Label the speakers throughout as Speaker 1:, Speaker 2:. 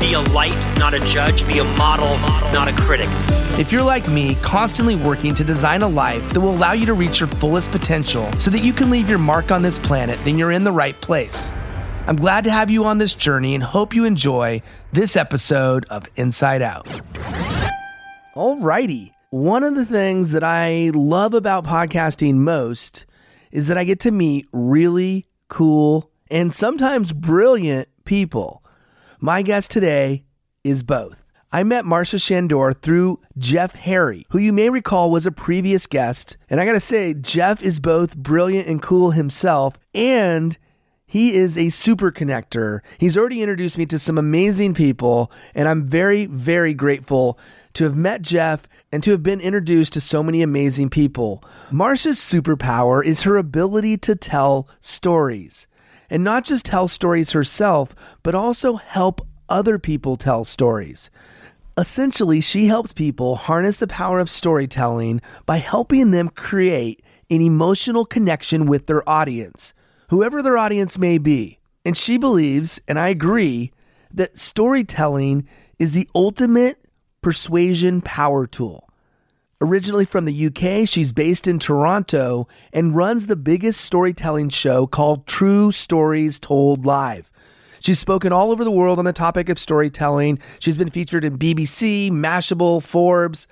Speaker 1: be a light, not a judge. Be a model, not a critic.
Speaker 2: If you're like me, constantly working to design a life that will allow you to reach your fullest potential so that you can leave your mark on this planet, then you're in the right place. I'm glad to have you on this journey and hope you enjoy this episode of Insight Out. Alrighty. One of the things that I love about podcasting most is that I get to meet really cool and sometimes brilliant people. My guest today is both. I met Marsha Shandur through Jeff Harry, who you may recall was a previous guest. And I gotta say, Jeff is both brilliant and cool himself, and he is a super connector. He's already introduced me to some amazing people, and I'm very, very grateful to have met Jeff and to have been introduced to so many amazing people. Marsha's superpower is her ability to tell stories. And not just tell stories herself, but also help other people tell stories. Essentially, she helps people harness the power of storytelling by helping them create an emotional connection with their audience whoever their audience may be. And she believes, and I agree, that storytelling is the ultimate persuasion power tool. Originally from the UK, she's based in Toronto and runs the biggest storytelling show called True Stories Told Live. She's spoken all over the world on the topic of storytelling. She's been featured in BBC, Mashable, Forbes.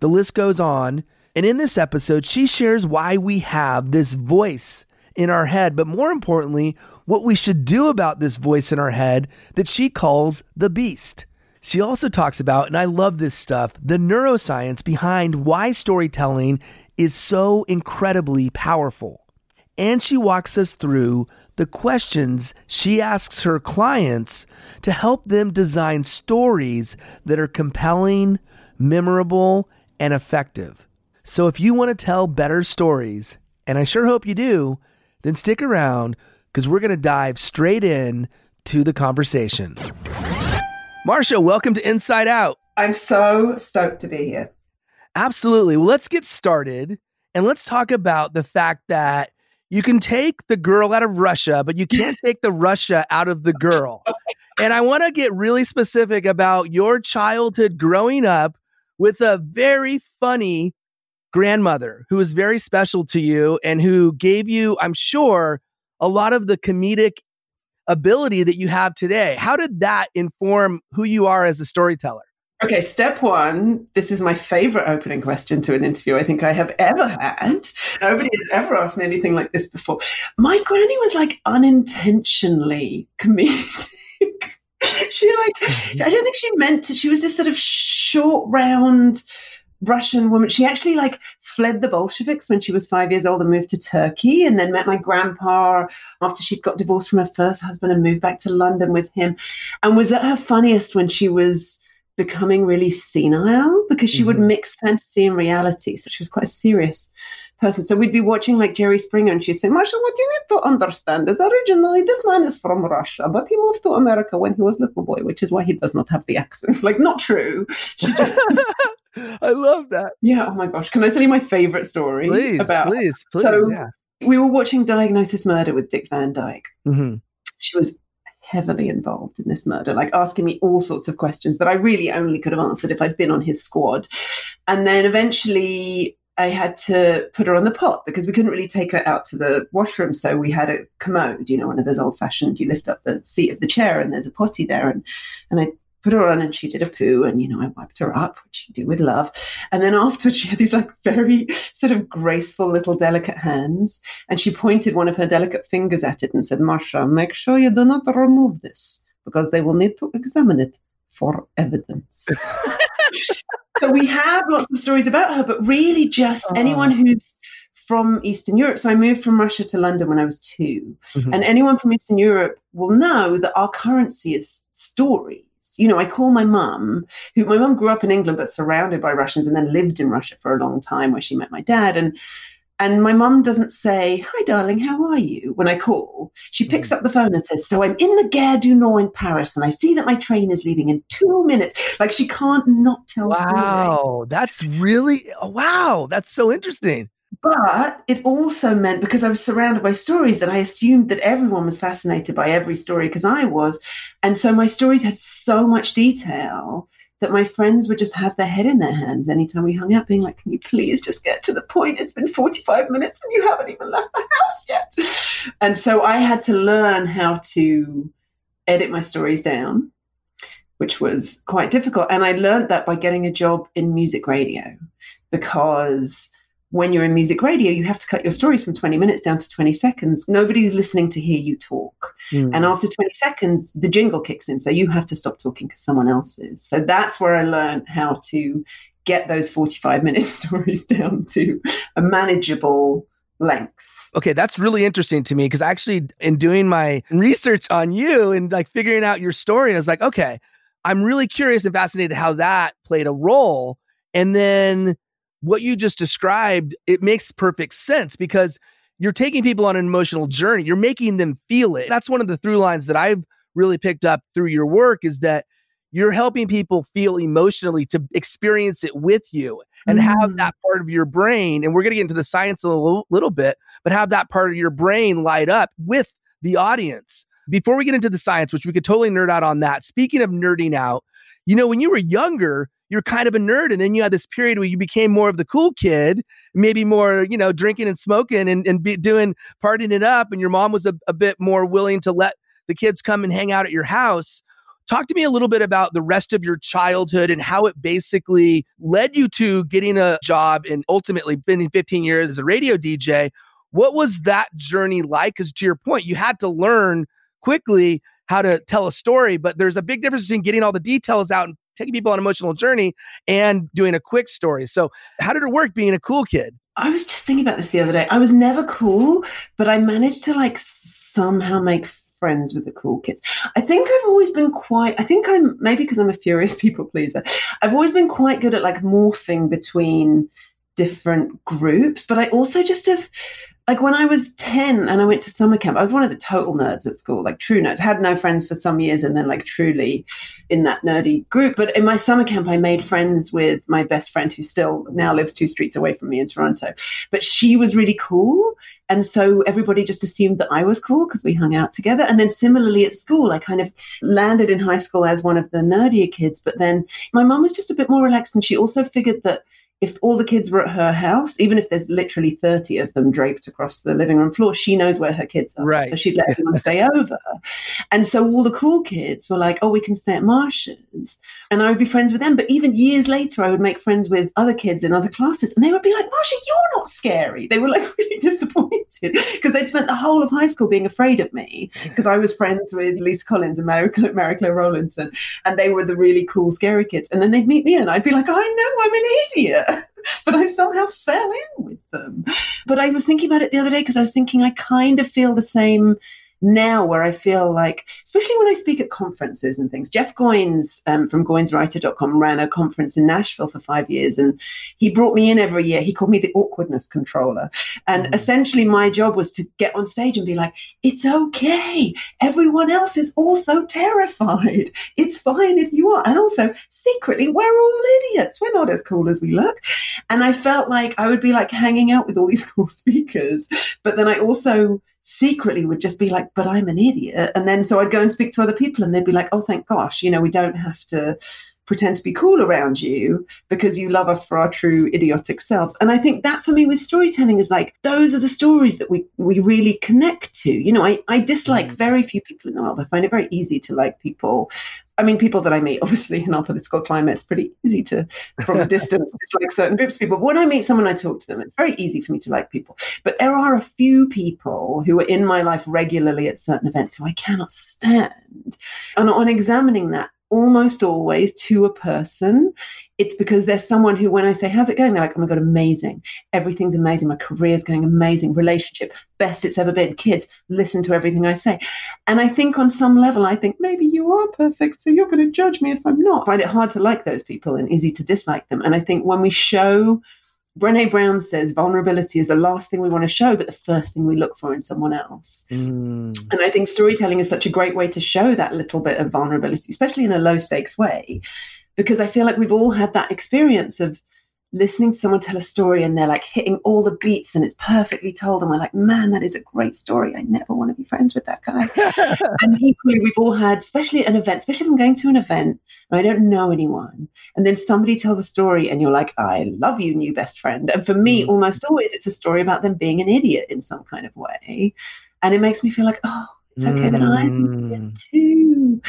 Speaker 2: The list goes on. And in this episode, she shares why we have this voice in our head, but more importantly, what we should do about this voice in our head that she calls the beast. She also talks about, and I love this stuff, the neuroscience behind why storytelling is so incredibly powerful. And she walks us through the questions she asks her clients to help them design stories that are compelling, memorable, and effective. So if you want to tell better stories, and I sure hope you do, then stick around because we're going to dive straight in to the conversation. Marsha, welcome to Insight Out.
Speaker 3: I'm so stoked to be here.
Speaker 2: Absolutely. Well, let's get started and let's talk about the fact that you can take the girl out of Russia, but you can't take the Russia out of the girl. And I want to get really specific about your childhood growing up with a very funny grandmother who was very special to you and who gave you, I'm sure, a lot of the comedic ability that you have today. How did that inform who you are as a storyteller?
Speaker 3: Okay, step one. This is my favorite opening question to an interview I think I have ever had. Nobody has ever asked me anything like this before. My granny was like unintentionally comedic. she like, mm-hmm. I don't think she meant to. She was this sort of short, round, Russian woman. She actually like fled the Bolsheviks when she was five years old and moved to Turkey, and then met my grandpa after she'd got divorced from her first husband and moved back to London with him, and was at her funniest when she was becoming really senile because she mm-hmm. would mix fantasy and reality. So she was quite a serious person. So we'd be watching like Jerry Springer and she'd say, Marshall, what you need to understand is originally this man is from Russia, but he moved to America when he was little boy, which is why he does not have the accent. like, not true. She just
Speaker 2: I love that.
Speaker 3: Yeah. Oh my gosh. Can I tell you my favorite story
Speaker 2: please,
Speaker 3: about?
Speaker 2: Please, please.
Speaker 3: So
Speaker 2: yeah.
Speaker 3: we were watching Diagnosis Murder with Dick Van Dyke. Mm-hmm. She was heavily involved in this murder, like asking me all sorts of questions that I really only could have answered if I'd been on his squad. And then eventually I had to put her on the pot because we couldn't really take her out to the washroom. So we had a commode, you know, one of those old fashioned, you lift up the seat of the chair and there's a potty there. And, and I put her on and she did a poo and, you know, I wiped her up, which you do with love. And then afterwards she had these like very sort of graceful little delicate hands. And she pointed one of her delicate fingers at it and said, Marsha, make sure you do not remove this because they will need to examine it for evidence. so we have lots of stories about her, but really just oh. anyone who's from Eastern Europe. So I moved from Russia to London when I was 2 mm-hmm. And anyone from Eastern Europe will know that our currency is stories. You know, I call my mum, who my mum grew up in England but surrounded by Russians and then lived in Russia for a long time where she met my dad. And and my mum doesn't say, Hi, darling, how are you? when I call. She picks mm. up the phone and says, So I'm in the Gare du Nord in Paris and I see that my train is leaving in two minutes. Like she can't not tell
Speaker 2: Wow, that's really, oh, wow, that's so interesting.
Speaker 3: But it also meant because I was surrounded by stories that I assumed that everyone was fascinated by every story because I was. And so my stories had so much detail that my friends would just have their head in their hands anytime we hung out, being like, Can you please just get to the point? It's been 45 minutes and you haven't even left the house yet. And so I had to learn how to edit my stories down, which was quite difficult. And I learned that by getting a job in music radio because when you're in music radio, you have to cut your stories from 20 minutes down to 20 seconds. Nobody's listening to hear you talk. Mm. And after 20 seconds, the jingle kicks in. So you have to stop talking because someone else is. So that's where I learned how to get those 45 minute stories down to a manageable length.
Speaker 2: Okay, that's really interesting to me because actually, in doing my research on you and like figuring out your story, I was like, okay, I'm really curious and fascinated how that played a role. And then what you just described, it makes perfect sense because you're taking people on an emotional journey. You're making them feel it. That's one of the through lines that I've really picked up through your work is that you're helping people feel emotionally to experience it with you and mm. have that part of your brain. And we're going to get into the science a little, little bit, but have that part of your brain light up with the audience. Before we get into the science, which we could totally nerd out on that, speaking of nerding out, you know, when you were younger, you're kind of a nerd and then you had this period where you became more of the cool kid maybe more you know drinking and smoking and, and be doing partying it up and your mom was a, a bit more willing to let the kids come and hang out at your house. Talk to me a little bit about the rest of your childhood and how it basically led you to getting a job and ultimately spending 15 years as a radio dj what was that journey like? Because to your point you had to learn quickly how to tell a story but there's a big difference between getting all the details out and taking people on an emotional journey and doing a quick story. So, how did it work being a cool kid?
Speaker 3: I was just thinking about this the other day. I was never cool, but I managed to like somehow make friends with the cool kids. I think I've always been quite, I think I'm maybe because I'm a furious people pleaser. I've always been quite good at like morphing between different groups, but I also just have like when I was 10 and I went to summer camp, I was one of the total nerds at school, like true nerds. Had no friends for some years and then like truly in that nerdy group. But in my summer camp, I made friends with my best friend who still now lives two streets away from me in Toronto. But she was really cool. And so everybody just assumed that I was cool because we hung out together. And then similarly at school, I kind of landed in high school as one of the nerdier kids. But then my mom was just a bit more relaxed and she also figured that if all the kids were at her house, even if there's literally 30 of them draped across the living room floor, she knows where her kids are.
Speaker 2: Right.
Speaker 3: So she'd let everyone stay over. And so all the cool kids were like, oh, we can stay at Marsha's. And I would be friends with them. But even years later, I would make friends with other kids in other classes. And they would be like, Marsha, you're not scary. They were like really disappointed because they'd spent the whole of high school being afraid of me because I was friends with Lisa Collins and Mary, Mary Claire Rowlandson. And they were the really cool, scary kids. And then they'd meet me and I'd be like, I know, I'm an idiot. but I somehow fell in with them. But I was thinking about it the other day because I was thinking I kind of feel the same now where I feel like, especially when I speak at conferences and things. Jeff Goins um, from GoinsWriter.com ran a conference in Nashville for five years, and he brought me in every year. He called me the awkwardness controller. And mm. essentially, my job was to get on stage and be like, it's okay. Everyone else is also terrified. It's fine if you are. And also, secretly, we're all idiots. We're not as cool as we look. And I felt like I would be like hanging out with all these cool speakers. But then I also secretly would just be like, but I'm an idiot. And then so I'd go and speak to other people and they'd be like, oh, thank gosh, you know, we don't have to pretend to be cool around you because you love us for our true idiotic selves. And I think that for me with storytelling is like those are the stories that we we really connect to. You know, I, I dislike mm. very few people in the world. I find it very easy to like people. I mean, people that I meet, obviously, in our political climate, it's pretty easy to, from a distance, dislike certain groups of people. But when I meet someone, I talk to them. It's very easy for me to like people. But there are a few people who are in my life regularly at certain events who I cannot stand. And on examining that, almost always to a person, it's because there's someone who, when I say, How's it going? They're like, Oh my God, amazing. Everything's amazing. My career's going amazing. Relationship, best it's ever been. Kids, listen to everything I say. And I think on some level, I think maybe you are perfect. So you're going to judge me if I'm not. I find it hard to like those people and easy to dislike them. And I think when we show Brene Brown says vulnerability is the last thing we want to show, but the first thing we look for in someone else. Mm. And I think storytelling is such a great way to show that little bit of vulnerability, especially in a low stakes way, because I feel like we've all had that experience of listening to someone tell a story and they're like hitting all the beats and it's perfectly told and we're like man that is a great story. I never want to be friends with that guy. And equally we've all had especially at an event especially if i'm going to an event and i don't know anyone and then somebody tells a story and you're like i love you new best friend. And for me mm. almost always it's a story about them being an idiot in some kind of way. And it makes me feel like oh it's okay mm. that i'm too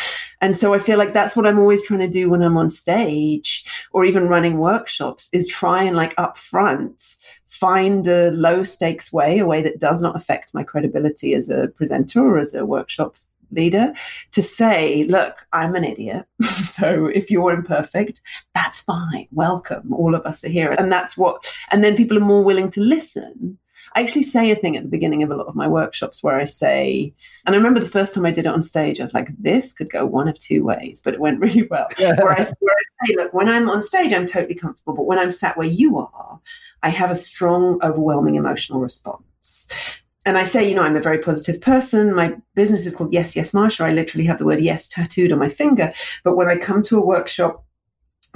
Speaker 3: and so I feel like that's what I'm always trying to do when I'm on stage or even running workshops is try and like up front find a low stakes way, a way that does not affect my credibility as a presenter or as a workshop leader to say, look, I'm an idiot. so if you're imperfect, that's fine. Welcome. All of us are here. And that's what, and then people are more willing to listen I actually say a thing at the beginning of a lot of my workshops where I say, and I remember the first time I did it on stage, I was like, this could go one of two ways, but it went really well. Yeah. Where, I, where I say, look, when I'm on stage, I'm totally comfortable, but when I'm sat where you are, I have a strong, overwhelming emotional response. And I say, you know, I'm a very positive person. My business is called Yes, Yes, Marsha. I literally have the word yes tattooed on my finger. But when I come to a workshop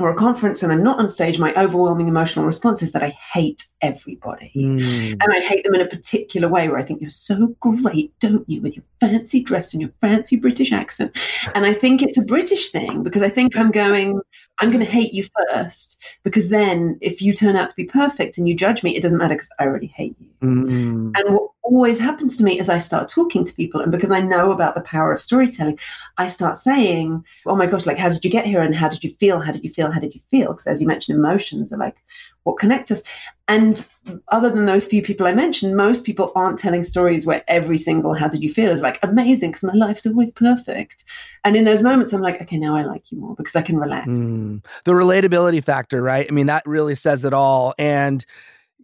Speaker 3: or a conference and I'm not on stage, my overwhelming emotional response is that I hate everybody. Mm. And I hate them in a particular way where I think you're so great, don't you, with your fancy dress and your fancy British accent. And I think it's a British thing because I think I'm going, I'm going to hate you first because then if you turn out to be perfect and you judge me, it doesn't matter because I already hate you. Mm. And what always happens to me as I start talking to people, and because I know about the power of storytelling, I start saying, Oh my gosh, like, how did you get here? And how did you feel? How did you feel? How did you feel? Because as you mentioned, emotions are like what connect us. And other than those few people I mentioned, most people aren't telling stories where every single how did you feel is like amazing because my life's always perfect. And in those moments, I'm like, okay, now I like you more because I can relax. Mm.
Speaker 2: The relatability factor, right? I mean, that really says it all. And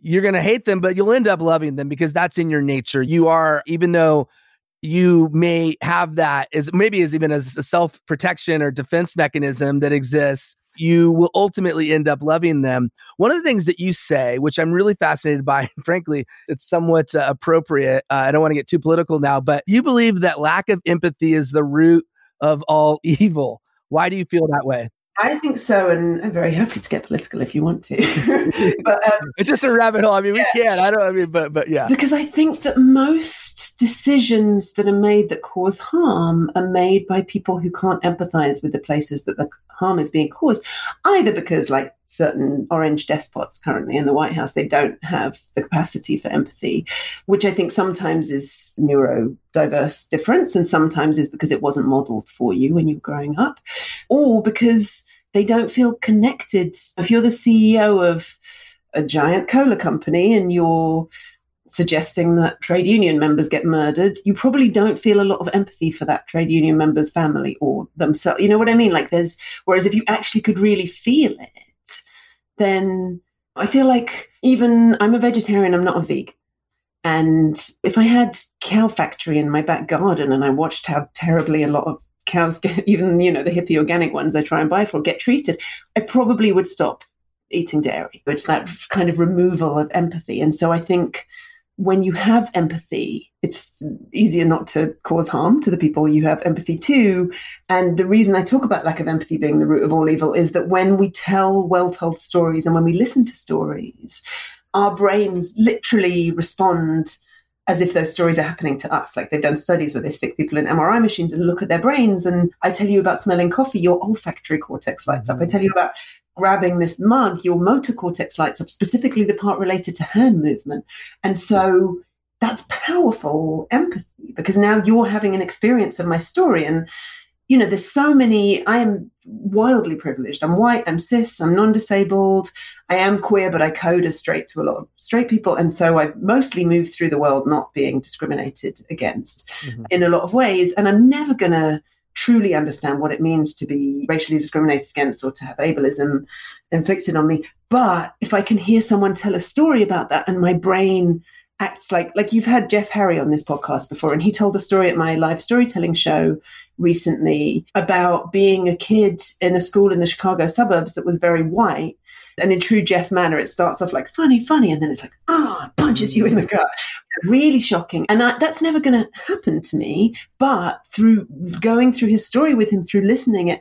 Speaker 2: you're going to hate them, but you'll end up loving them because that's in your nature. You are, even though you may have that as maybe as even as a self protection or defense mechanism that exists you will ultimately end up loving them. One of the things that you say, which I'm really fascinated by, frankly, it's somewhat uh, appropriate. Uh, I don't want to get too political now, but you believe that lack of empathy is the root of all evil. Why do you feel that way?
Speaker 3: I think so, and I'm very happy to get political if you want to.
Speaker 2: but um, it's just a rabbit hole. I mean, yeah. we can. I don't. I mean, but but yeah.
Speaker 3: Because I think that most decisions that are made that cause harm are made by people who can't empathize with the places that the harm is being caused, either because, like certain orange despots currently in the White House, they don't have the capacity for empathy, which I think sometimes is neurodiverse difference, and sometimes is because it wasn't modeled for you when you were growing up, or because they don't feel connected. If you're the CEO of a giant cola company and you're suggesting that trade union members get murdered, you probably don't feel a lot of empathy for that trade union member's family or themselves. You know what I mean? Like there's, whereas if you actually could really feel it, then I feel like even I'm a vegetarian, I'm not a vegan. And if I had cow factory in my back garden and I watched how terribly a lot of cows get, even, you know, the hippie organic ones I try and buy for get treated, I probably would stop eating dairy. It's that kind of removal of empathy. And so I think when you have empathy, it's easier not to cause harm to the people you have empathy to. And the reason I talk about lack of empathy being the root of all evil is that when we tell well told stories and when we listen to stories, our brains literally respond as if those stories are happening to us. Like they've done studies where they stick people in MRI machines and look at their brains. And I tell you about smelling coffee, your olfactory cortex lights up. I mm. tell you about grabbing this mug, your motor cortex lights up, specifically the part related to hand movement. And so that's powerful empathy because now you're having an experience of my story. And, you know, there's so many, I am wildly privileged. I'm white, I'm cis, I'm non disabled, I am queer, but I code as straight to a lot of straight people. And so I've mostly moved through the world not being discriminated against mm-hmm. in a lot of ways. And I'm never going to truly understand what it means to be racially discriminated against or to have ableism inflicted on me. But if I can hear someone tell a story about that and my brain acts like like you've had Jeff Harry on this podcast before and he told a story at my live storytelling show recently about being a kid in a school in the Chicago suburbs that was very white. And in true Jeff manner it starts off like funny funny and then it's like ah oh, punches you in the gut. Really shocking. And I, that's never going to happen to me but through going through his story with him through listening it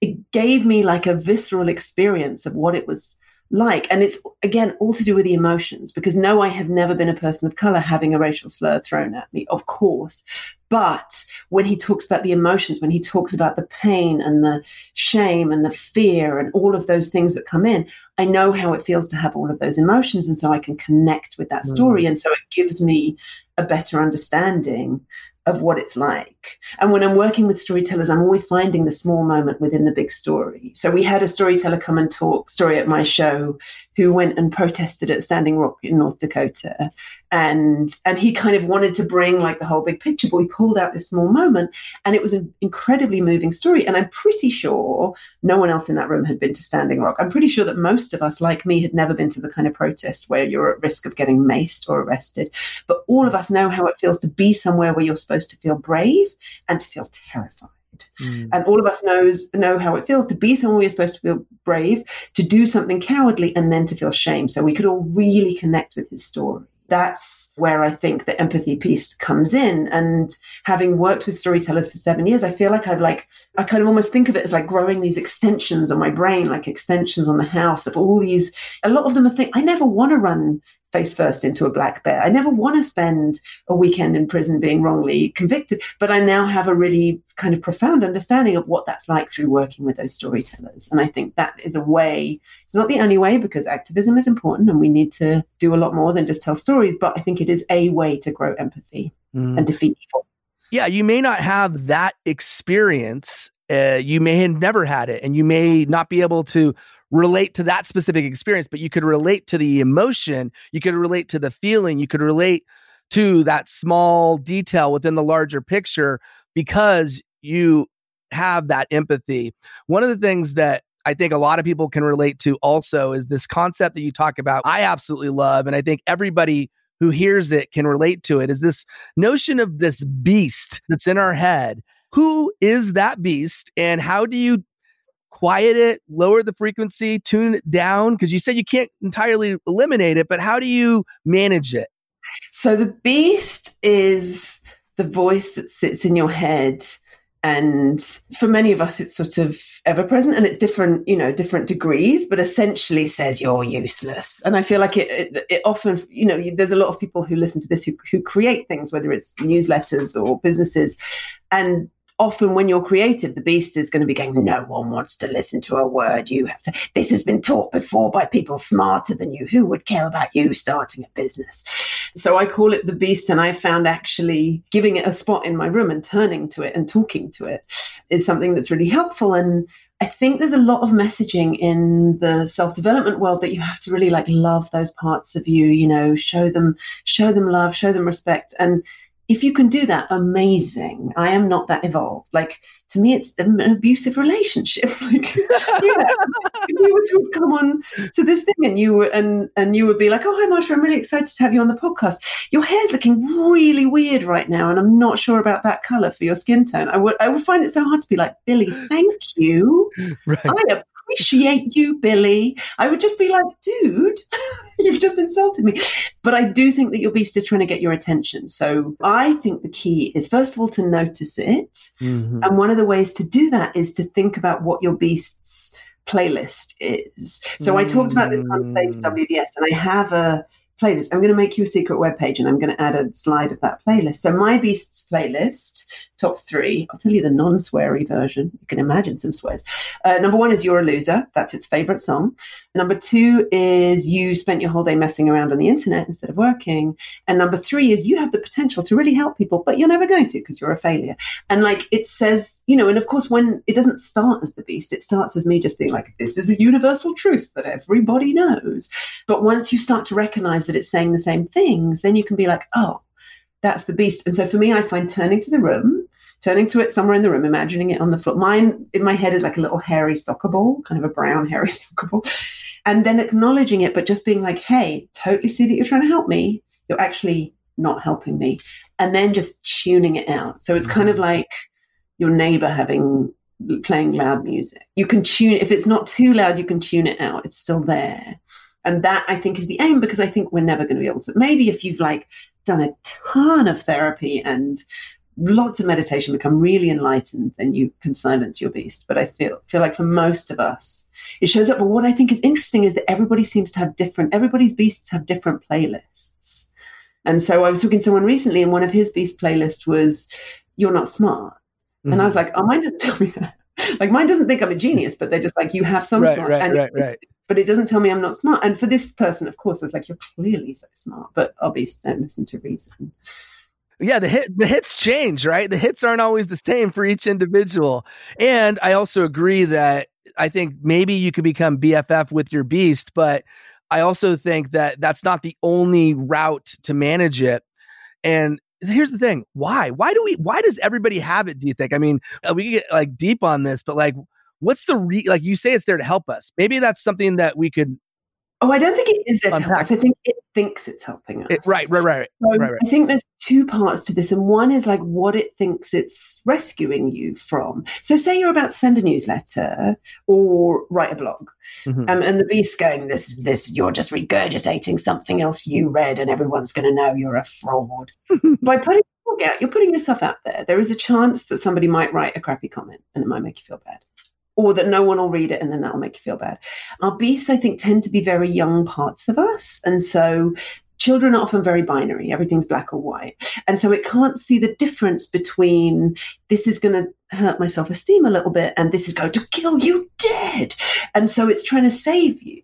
Speaker 3: it gave me like a visceral experience of what it was like. And it's, again, all to do with the emotions because no, I have never been a person of color having a racial slur thrown at me, of course. But when he talks about the emotions, when he talks about the pain and the shame and the fear and all of those things that come in, I know how it feels to have all of those emotions. And so I can connect with that story. Mm. And so it gives me a better understanding of what it's like. And when I'm working with storytellers, I'm always finding the small moment within the big story. So we had a storyteller come and talk story at my show who went and protested at Standing Rock in North Dakota. And and he kind of wanted to bring like the whole big picture, but we pulled out this small moment and it was an incredibly moving story. And I'm pretty sure no one else in that room had been to Standing Rock. I'm pretty sure that most of us, like me, had never been to the kind of protest where you're at risk of getting maced or arrested. But all of us know how it feels to be somewhere where you're supposed to feel brave and to feel terrified. Mm. And all of us knows know how it feels to be someone we're supposed to feel brave, to do something cowardly, and then to feel shame. So we could all really connect with his story. That's where I think the empathy piece comes in. And having worked with storytellers for seven years, I feel like I've like I kind of almost think of it as like growing these extensions on my brain, like extensions on the house of all these. A lot of them are think I never want to run face first into a black bear. I never want to spend a weekend in prison being wrongly convicted, but I now have a really kind of profound understanding of what that's like through working with those storytellers. And I think that is a way, it's not the only way because activism is important and we need to do a lot more than just tell stories, but I think it is a way to grow empathy mm. and defeat evil.
Speaker 2: Yeah, you may not have that experience uh, you may have never had it and you may not be able to relate to that specific experience, but you could relate to the emotion, you could relate to the feeling, you could relate to that small detail within the larger picture because you have that empathy. One of the things that I think a lot of people can relate to also is this concept that you talk about. I absolutely love, and I think everybody who hears it can relate to it is this notion of this beast that's in our head. Who is that beast, and how do you quiet it, lower the frequency, tune it down? Because you said you can't entirely eliminate it, but how do you manage it?
Speaker 3: So the beast is the voice that sits in your head. And for many of us, it's sort of ever present and it's different, you know, different degrees, but essentially says you're useless. And I feel like it, it, it often, you know, there's a lot of people who listen to this who, who create things, whether it's newsletters or businesses. And often when you're creative, the beast is going to be going, no one wants to listen to a word you have to. This has been taught before by people smarter than you. Who would care about you starting a business? So I call it the beast. And I found actually giving it a spot in my room and turning to it and talking to it is something that's really helpful. And I think there's a lot of messaging in the self-development world that you have to really like love those parts of you, you know, show them, show them love, show them respect. And if you can do that, amazing. I am not that evolved. Like to me, it's an abusive relationship. like, yeah, if you were to come on to this thing and you were, and and you would be like, "Oh, hi, Marsha, I'm really excited to have you on the podcast. Your hair's looking really weird right now, and I'm not sure about that color for your skin tone." I would I would find it so hard to be like, "Billy, thank you. Right. I appreciate you, Billy. I would just be like, dude, you've just insulted me. But I do think that your beast is trying to get your attention. So I think the key is, first of all, to notice it. Mm-hmm. And one of the ways to do that is to think about what your beast's playlist is. So mm-hmm. I talked about this on stage mm. WDS, and I have a playlist. I'm going to make you a secret web page and I'm going to add a slide of that playlist. So my Beasts playlist, top three, I'll tell you the non-sweary version. You can imagine some swears. Uh, number one is You're a Loser. That's its favorite song. Number two is You spent your whole day messing around on the internet instead of working. And number three is You have the potential to really help people, but you're never going to because you're a failure. And like it says, you know, and of course, when it doesn't start as the Beast, it starts as me just being like, this is a universal truth that everybody knows. But once you start to recognize that it's saying the same things, then you can be like, oh, that's the beast. And so for me, I find turning to the room, turning to it somewhere in the room, imagining it on the floor. Mine in my head is like a little hairy soccer ball, kind of a brown hairy soccer ball. And then acknowledging it, but just being like, hey, totally see that you're trying to help me. You're actually not helping me. And then just tuning it out. So it's kind of mm-hmm. like your neighbor having playing loud music. You can tune if it's not too loud, you can tune it out. It's still there. And that I think is the aim because I think we're never going to be able to. Maybe if you've like done a ton of therapy and lots of meditation, become really enlightened, then you can silence your beast. But I feel feel like for most of us, it shows up. But what I think is interesting is that everybody seems to have different. Everybody's beasts have different playlists. And so I was talking to someone recently, and one of his beast playlists was "You're not smart," mm-hmm. and I was like, "Oh, mine doesn't tell me that." like mine doesn't think I'm a genius, but they're just like, you have some
Speaker 2: right,
Speaker 3: smarts.
Speaker 2: Right,
Speaker 3: and
Speaker 2: right, right.
Speaker 3: But it doesn't tell me I'm not smart. And for this person, of course, it's like, you're clearly so smart, but obviously don't listen to reason.
Speaker 2: Yeah, the hit the hits change, right? The hits aren't always the same for each individual. And I also agree that I think maybe you could become BFF with your beast, but I also think that that's not the only route to manage it. And here's the thing why why do we why does everybody have it do you think i mean uh, we get like deep on this but like what's the re like you say it's there to help us maybe that's something that we could
Speaker 3: Oh, I don't think it is there to help us. I think it thinks it's helping us.
Speaker 2: It, right, right, right,
Speaker 3: so
Speaker 2: right, right.
Speaker 3: I think there's two parts to this, and one is like what it thinks it's rescuing you from. So, say you're about to send a newsletter or write a blog, mm-hmm. um, and the beast going, "This, this, you're just regurgitating something else you read, and everyone's going to know you're a fraud." By putting out, you're putting yourself out there. There is a chance that somebody might write a crappy comment, and it might make you feel bad or that no one will read it and then that'll make you feel bad. Our beasts, I think, tend to be very young parts of us. And so children are often very binary, everything's black or white. And so it can't see the difference between this is going to hurt my self esteem a little bit and this is going to kill you dead. And so it's trying to save you.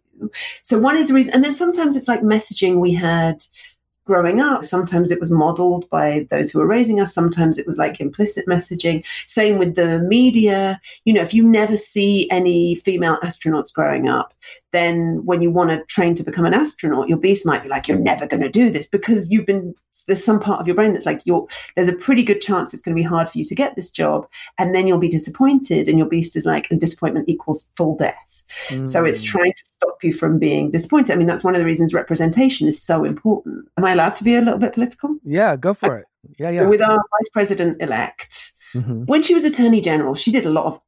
Speaker 3: So one is the reason. And then sometimes it's like messaging we had growing up. Sometimes it was modeled by those who were raising us. Sometimes it was like implicit messaging. Same with the media. You know, if you never see any female astronauts growing up, then when you want to train to become an astronaut, your beast might be like, you're never going to do this because you've been, there's some part of your brain that's like, you're, there's a pretty good chance it's going to be hard for you to get this job. And then you'll be disappointed. And your beast is like, and disappointment equals full death. Mm. So it's mm. trying to stop you from being disappointed. I mean, that's one of the reasons representation is so important. Am I allowed to be a little bit political?
Speaker 2: Yeah, go for it. Yeah, yeah.
Speaker 3: With our vice president elect, mm-hmm. when she was attorney general, she did a lot of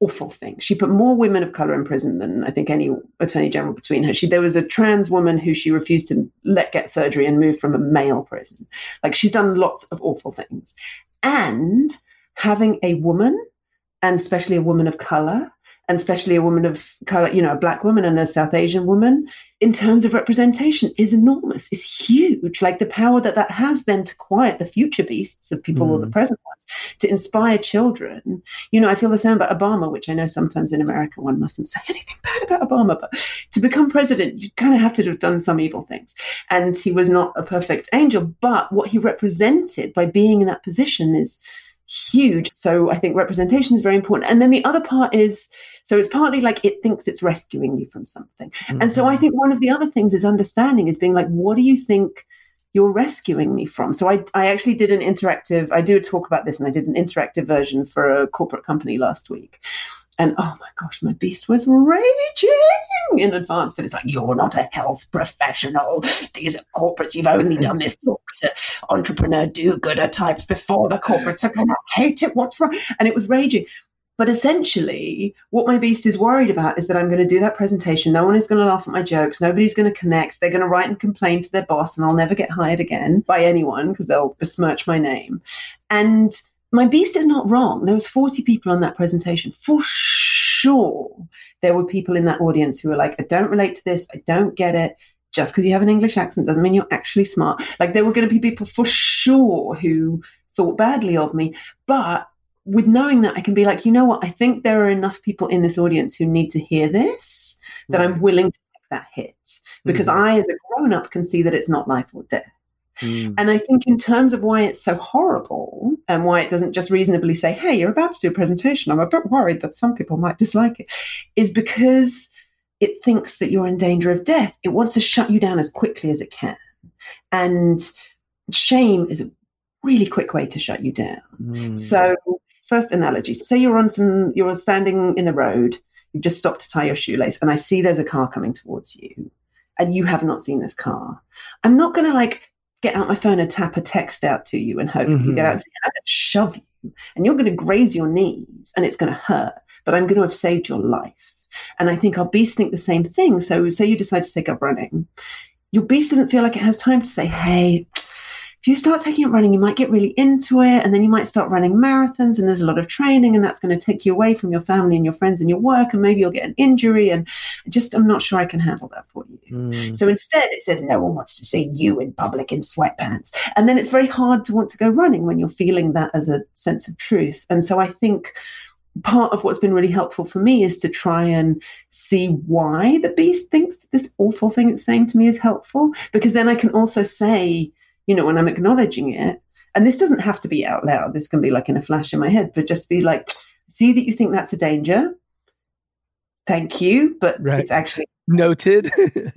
Speaker 3: awful thing. She put more women of color in prison than I think any attorney general between her. She there was a trans woman who she refused to let get surgery and moved from a male prison. Like she's done lots of awful things. And having a woman and especially a woman of color and especially a woman of color, you know, a black woman and a South Asian woman, in terms of representation, is enormous, is huge. Like the power that that has then to quiet the future beasts of people mm. or the present ones, to inspire children. You know, I feel the same about Obama, which I know sometimes in America one mustn't say anything bad about Obama, but to become president, you kind of have to have done some evil things. And he was not a perfect angel, but what he represented by being in that position is huge. So I think representation is very important. And then the other part is so it's partly like it thinks it's rescuing you from something. Mm-hmm. And so I mm-hmm. think one of the other things is understanding is being like, what do you think you're rescuing me from? So I, I actually did an interactive, I do a talk about this and I did an interactive version for a corporate company last week. And oh my gosh, my beast was raging in advance. And it's like, you're not a health professional. These are corporates. You've only mm. done this talk to entrepreneur do gooder types before. The corporates are going to hate it. What's wrong? And it was raging. But essentially, what my beast is worried about is that I'm going to do that presentation. No one is going to laugh at my jokes. Nobody's going to connect. They're going to write and complain to their boss, and I'll never get hired again by anyone because they'll besmirch my name. And my beast is not wrong. There was 40 people on that presentation. For sure, there were people in that audience who were like, I don't relate to this. I don't get it. just because you have an English accent doesn't mean you're actually smart. Like there were going to be people for sure who thought badly of me, but with knowing that I can be like, you know what, I think there are enough people in this audience who need to hear this that I'm willing to take that hit because mm. I, as a grown up, can see that it's not life or death. Mm. And I think, in terms of why it's so horrible and why it doesn't just reasonably say, hey, you're about to do a presentation, I'm a bit worried that some people might dislike it, is because it thinks that you're in danger of death. It wants to shut you down as quickly as it can. And shame is a really quick way to shut you down. Mm. So, first analogy say you're on some, you're standing in the road, you've just stopped to tie your shoelace, and I see there's a car coming towards you, and you have not seen this car. I'm not going to like get out my phone and tap a text out to you and hope mm-hmm. you get out. Mm-hmm. I'm going to shove you, and you're going to graze your knees, and it's going to hurt. But I'm going to have saved your life. And I think our beast think the same thing. So, say you decide to take up running, your beast doesn't feel like it has time to say, "Hey, if you start taking up running, you might get really into it, and then you might start running marathons, and there's a lot of training, and that's going to take you away from your family and your friends and your work, and maybe you'll get an injury. And just, I'm not sure I can handle that for you. Mm. So instead, it says, no one wants to see you in public in sweatpants. And then it's very hard to want to go running when you're feeling that as a sense of truth. And so I think part of what's been really helpful for me is to try and see why the beast thinks that this awful thing it's saying to me is helpful because then i can also say you know, when I'm acknowledging it, and this doesn't have to be out loud, this can be like in a flash in my head, but just be like, see that you think that's a danger. Thank you, but right. it's actually
Speaker 2: noted.
Speaker 3: noted.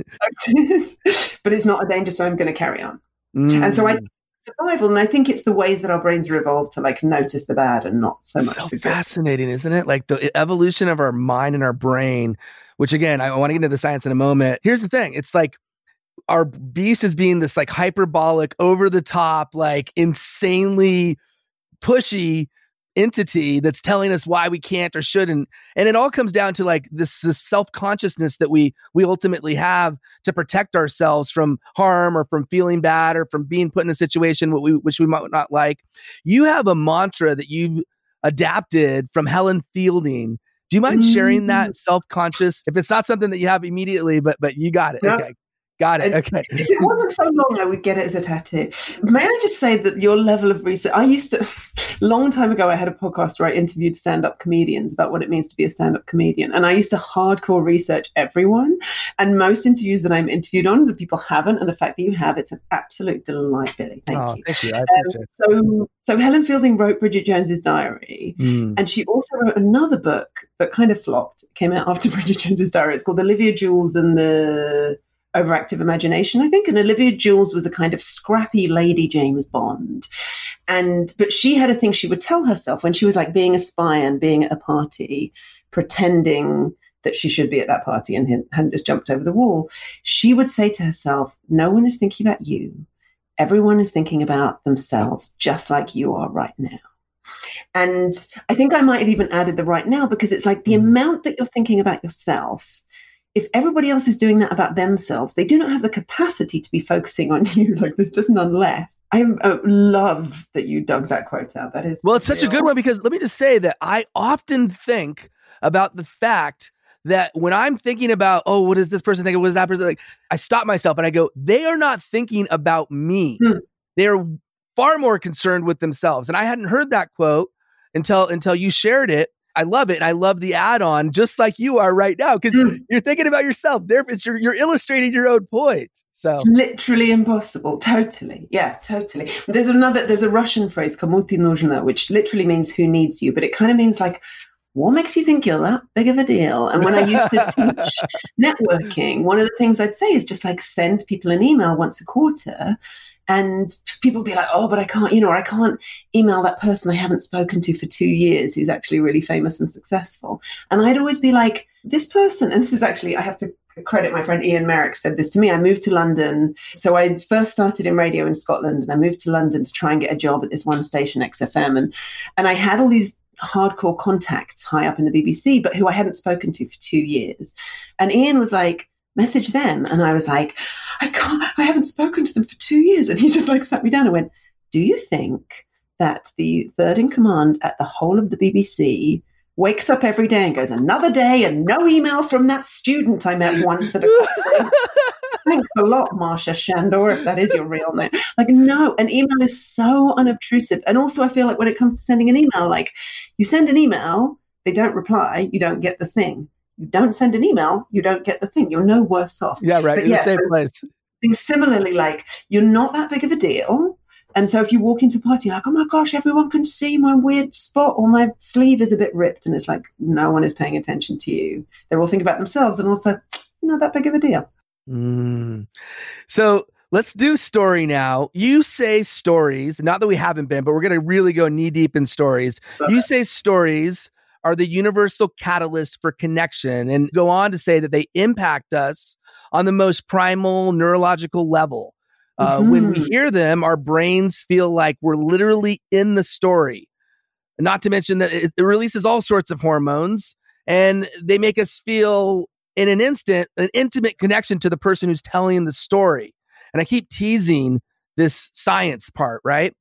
Speaker 3: but it's not a danger, so I'm going to carry on. Mm. And so I mm. survival, and I think it's the ways that our brains are evolved to like notice the bad and not so much.
Speaker 2: So fascinating, isn't it? Like the evolution of our mind and our brain. Which again, I want to get into the science in a moment. Here's the thing: it's like our beast is being this like hyperbolic, over the top, like insanely pushy entity that's telling us why we can't or shouldn't. And it all comes down to like this, this self-consciousness that we we ultimately have to protect ourselves from harm or from feeling bad or from being put in a situation what we which we might not like. You have a mantra that you've adapted from helen fielding. Do you mind sharing that mm. self-conscious if it's not something that you have immediately but but you got it. Okay Got it. Okay.
Speaker 3: If it wasn't so long, I would get it as a tattoo. May I just say that your level of research? I used to, long time ago, I had a podcast where I interviewed stand-up comedians about what it means to be a stand-up comedian, and I used to hardcore research everyone. And most interviews that I'm interviewed on, the people haven't, and the fact that you have, it's an absolute delight, Billy. Thank
Speaker 2: oh,
Speaker 3: you.
Speaker 2: Thank you.
Speaker 3: Um, so, so Helen Fielding wrote Bridget Jones's Diary, mm. and she also wrote another book that kind of flopped. It came out after Bridget Jones's Diary. It's called Olivia Joules and the overactive imagination, I think. And Olivia Joules was a kind of scrappy lady James Bond. And, but she had a thing she would tell herself when she was like being a spy and being at a party, pretending that she should be at that party and hadn't just jumped over the wall. She would say to herself, No one is thinking about you. Everyone is thinking about themselves, just like you are right now. And I think I might have even added the right now because it's like the mm. amount that you're thinking about yourself if everybody else is doing that about themselves, they do not have the capacity to be focusing on you. Like there's just none left. I love that you dug that quote out. That is
Speaker 2: well, it's real. such a good one because let me just say that I often think about the fact that when I'm thinking about, oh, what does this person think? What is that person like? I stop myself and I go, they are not thinking about me. Hmm. They're far more concerned with themselves. And I hadn't heard that quote until until you shared it. I love it. And I love the add on, just like you are right now, because mm. you're thinking about yourself. There, it's you're, you're illustrating your own point. So
Speaker 3: literally impossible. Totally. Yeah, totally. There's another, there's a Russian phrase, which literally means who needs you, but it kind of means like, what makes you think you're that big of a deal? And when I used to teach networking, one of the things I'd say is just like send people an email once a quarter and people be like, oh, but I can't, you know, I can't email that person I haven't spoken to for two years who's actually really famous and successful. And I'd always be like, this person, and this is actually, I have to credit my friend Ian Merrick said this to me. I moved to London. So I first started in radio in Scotland and I moved to London to try and get a job at this one station, XFM. And, and I had all these hardcore contacts high up in the BBC, but who I hadn't spoken to for two years. And Ian was like, message them. And I was like, I can't, I haven't spoken to them for two years. And he just like sat me down and went, Do you think that the third in command at the whole of the BBC wakes up every day and goes, Another day and no email from that student I met once at a conference? Thanks a lot, Marsha Shandur, if that is your real name. Like, no, an email is so unobtrusive. And also, I feel like when it comes to sending an email, like you send an email, they don't reply, you don't get the thing. You don't send an email, you don't get the thing. You're no worse off.
Speaker 2: Yeah, right. But in yeah, the same place.
Speaker 3: Similarly, like you're not that big of a deal. And so if you walk into a party, like, oh my gosh, everyone can see my weird spot or my sleeve is a bit ripped. And it's like, no one is paying attention to you. They're all thinking about themselves and also, you're not that big of a deal.
Speaker 2: Mm. So let's do story now. You say stories, not that we haven't been, but we're going to really go knee deep in stories. Okay. You say stories are the universal catalyst for connection and go on to say that they impact us on the most primal neurological level. Uh, mm-hmm. When we mm-hmm. hear them, our brains feel like we're literally in the story. Not to mention that it, it releases all sorts of hormones and they make us feel in an instant an intimate connection to the person who's telling the story. And I keep teasing this science part, right?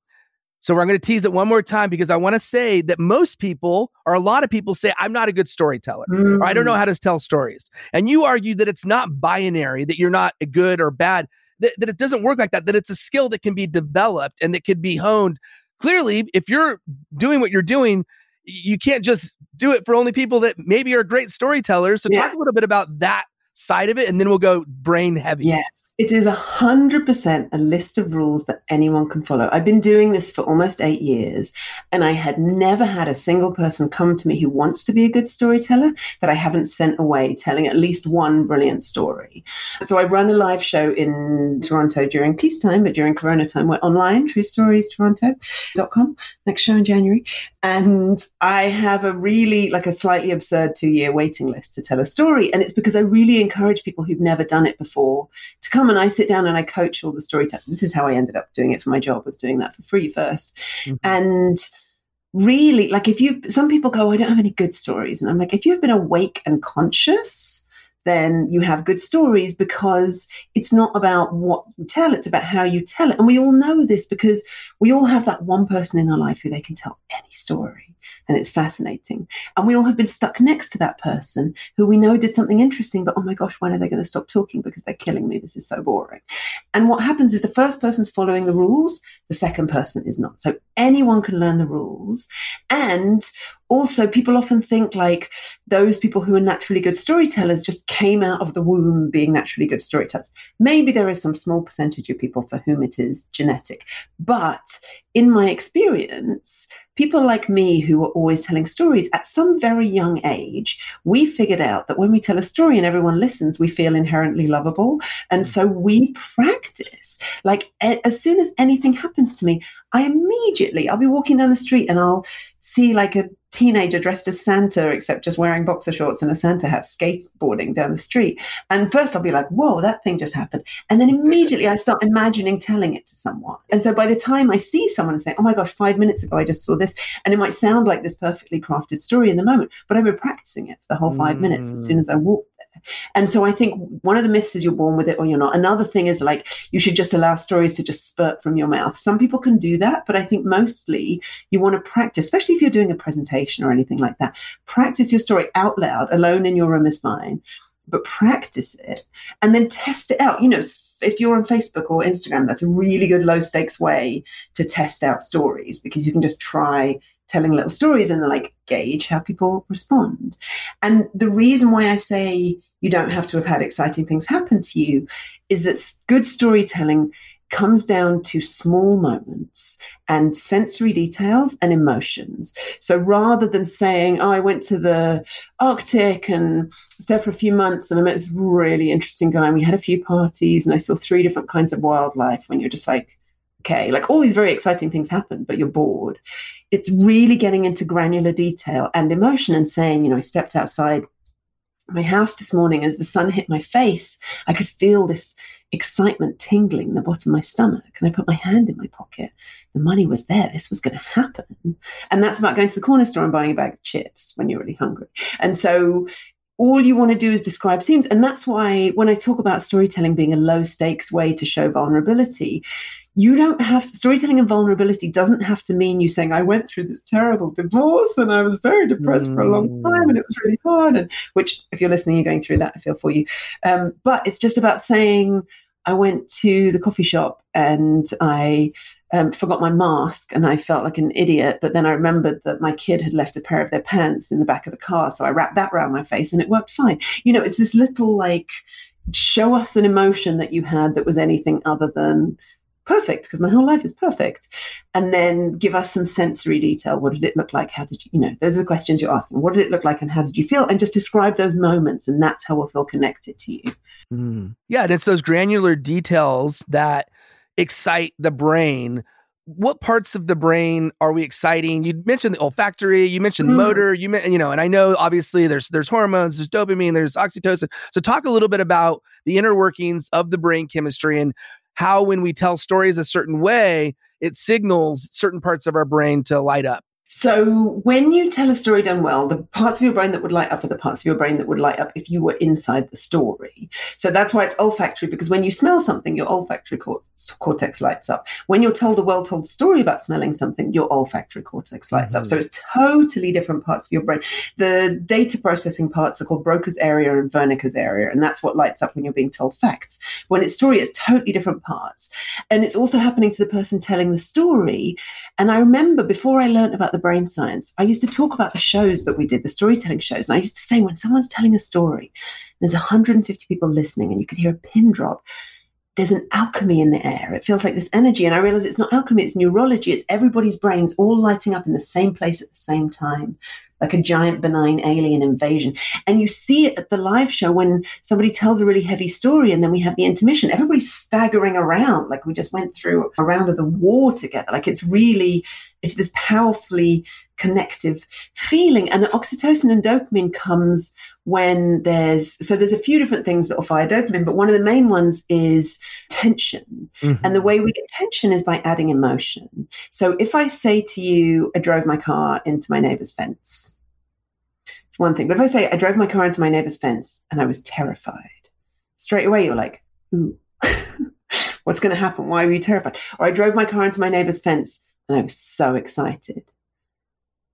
Speaker 2: So I'm going to tease it one more time because I want to say that most people, or a lot of people, say I'm not a good storyteller, mm. or I don't know mm. how to tell stories. And you argue that it's not binary, that you're not a good or bad, that, that it doesn't work like that, that it's a skill that can be developed and that can be honed. Clearly, if you're doing what you're doing, you can't just do it for only people that maybe are great storytellers. So yeah. talk a little bit about that side of it and then we'll go brain heavy.
Speaker 3: Yes, it is a hundred percent a list of rules that anyone can follow. I've been doing this for almost eight years and I had never had a single person come to me who wants to be a good storyteller that I haven't sent away telling at least one brilliant story. So I run a live show in Toronto during peacetime, but during Corona time, we're online, True Stories Toronto.com, next show in January. And I have a really like a slightly absurd two year waiting list to tell a story. And it's because I really encourage people who've never done it before to come and I sit down and I coach all the storytellers. This is how I ended up doing it for my job, was doing that for free 1st mm-hmm. And really, like if you, some people go, I don't have any good stories. And I'm like, if you've been awake and conscious, then you have good stories because it's not about what you tell, it's about how you tell it. And we all know this because we all have that one person in our life who they can tell any story and it's fascinating. And we all have been stuck next to that person who we know did something interesting, but oh my gosh, when are they going to stop talking because they're killing me? This is so boring. And what happens is the first person's following the rules, the second person is not. So anyone can learn the rules. And also people often think like those people who are naturally good storytellers just came out of the womb being naturally good storytellers. Maybe there is some small percentage of people for whom it is genetic, but in my experience, people like me who were always telling stories at some very young age, we figured out that when we tell a story and everyone listens, we feel inherently lovable. And mm. so we practice. Like as soon as anything happens to me, I immediately, I'll be walking down the street and I'll see like a teenager dressed as Santa, except just wearing boxer shorts and a Santa hat, skateboarding down the street. And first I'll be like, whoa, that thing just happened. And then immediately I start imagining telling it to someone. And so by the time I see someone and say, oh my gosh, five minutes ago I just saw this, and it might sound like this perfectly crafted story in the moment, but I've been practicing it for the whole five mm. minutes as soon as I walk and so I think one of the myths is you're born with it or you're not. Another thing is like you should just allow stories to just spurt from your mouth. Some people can do that, but I think mostly you want to practice, especially if you're doing a presentation or anything like that. Practice your story out loud, alone in your room is fine but practice it and then test it out. You know, if you're on Facebook or Instagram, that's a really good low stakes way to test out stories because you can just try telling little stories and like gauge how people respond. And the reason why I say you don't have to have had exciting things happen to you is that good storytelling comes down to small moments and sensory details and emotions. So rather than saying, Oh, I went to the Arctic and there for a few months and I met this really interesting guy and we had a few parties and I saw three different kinds of wildlife when you're just like, okay, like all these very exciting things happen, but you're bored. It's really getting into granular detail and emotion and saying, you know, I stepped outside my house this morning as the sun hit my face. I could feel this excitement tingling the bottom of my stomach. And I put my hand in my pocket. The money was there. This was going to happen. And that's about going to the corner store and buying a bag of chips when you're really hungry. And so all you want to do is describe scenes. And that's why when I talk about storytelling being a low stakes way to show vulnerability, you don't have storytelling and vulnerability doesn't have to mean you saying i went through this terrible divorce and i was very depressed mm. for a long time and it was really hard and which if you're listening you're going through that i feel for you um, but it's just about saying i went to the coffee shop and i um, forgot my mask and I felt like an idiot. But then I remembered that my kid had left a pair of their pants in the back of the car. So I wrapped that around my face and it worked fine. You know, it's this little like, show us an emotion that you had that was anything other than perfect because my whole life is perfect and then give us some sensory detail what did it look like how did you you know those are the questions you're asking what did it look like and how did you feel and just describe those moments and that's how we'll feel connected to you
Speaker 2: mm. yeah and it's those granular details that excite the brain what parts of the brain are we exciting? You mentioned the olfactory, you mentioned mm. motor, you you know, and I know obviously there's there's hormones, there's dopamine, there's oxytocin. So talk a little bit about the inner workings of the brain chemistry and how when we tell stories a certain way, it signals certain parts of our brain to light up.
Speaker 3: So, when you tell a story done well, the parts of your brain that would light up are the parts of your brain that would light up if you were inside the story. So, that's why it's olfactory, because when you smell something, your olfactory cortex lights up. When you're told a well told story about smelling something, your olfactory cortex lights mm-hmm. up. So, it's totally different parts of your brain. The data processing parts are called Broca's area and Wernicke's area, and that's what lights up when you're being told facts. When it's story, it's totally different parts. And it's also happening to the person telling the story. And I remember before I learned about the brain science, I used to talk about the shows that we did, the storytelling shows. And I used to say, when someone's telling a story, there's 150 people listening, and you can hear a pin drop. There's an alchemy in the air. It feels like this energy. And I realize it's not alchemy, it's neurology. It's everybody's brains all lighting up in the same place at the same time like a giant benign alien invasion. And you see it at the live show when somebody tells a really heavy story and then we have the intermission. Everybody's staggering around like we just went through a round of the war together. Like it's really, it's this powerfully connective feeling. And the oxytocin and dopamine comes when there's so there's a few different things that will fire dopamine, but one of the main ones is tension. Mm-hmm. And the way we get tension is by adding emotion. So if I say to you, I drove my car into my neighbor's fence, it's one thing. But if I say I drove my car into my neighbor's fence and I was terrified, straight away you're like, ooh, what's going to happen? Why are you terrified? Or I drove my car into my neighbor's fence and I was so excited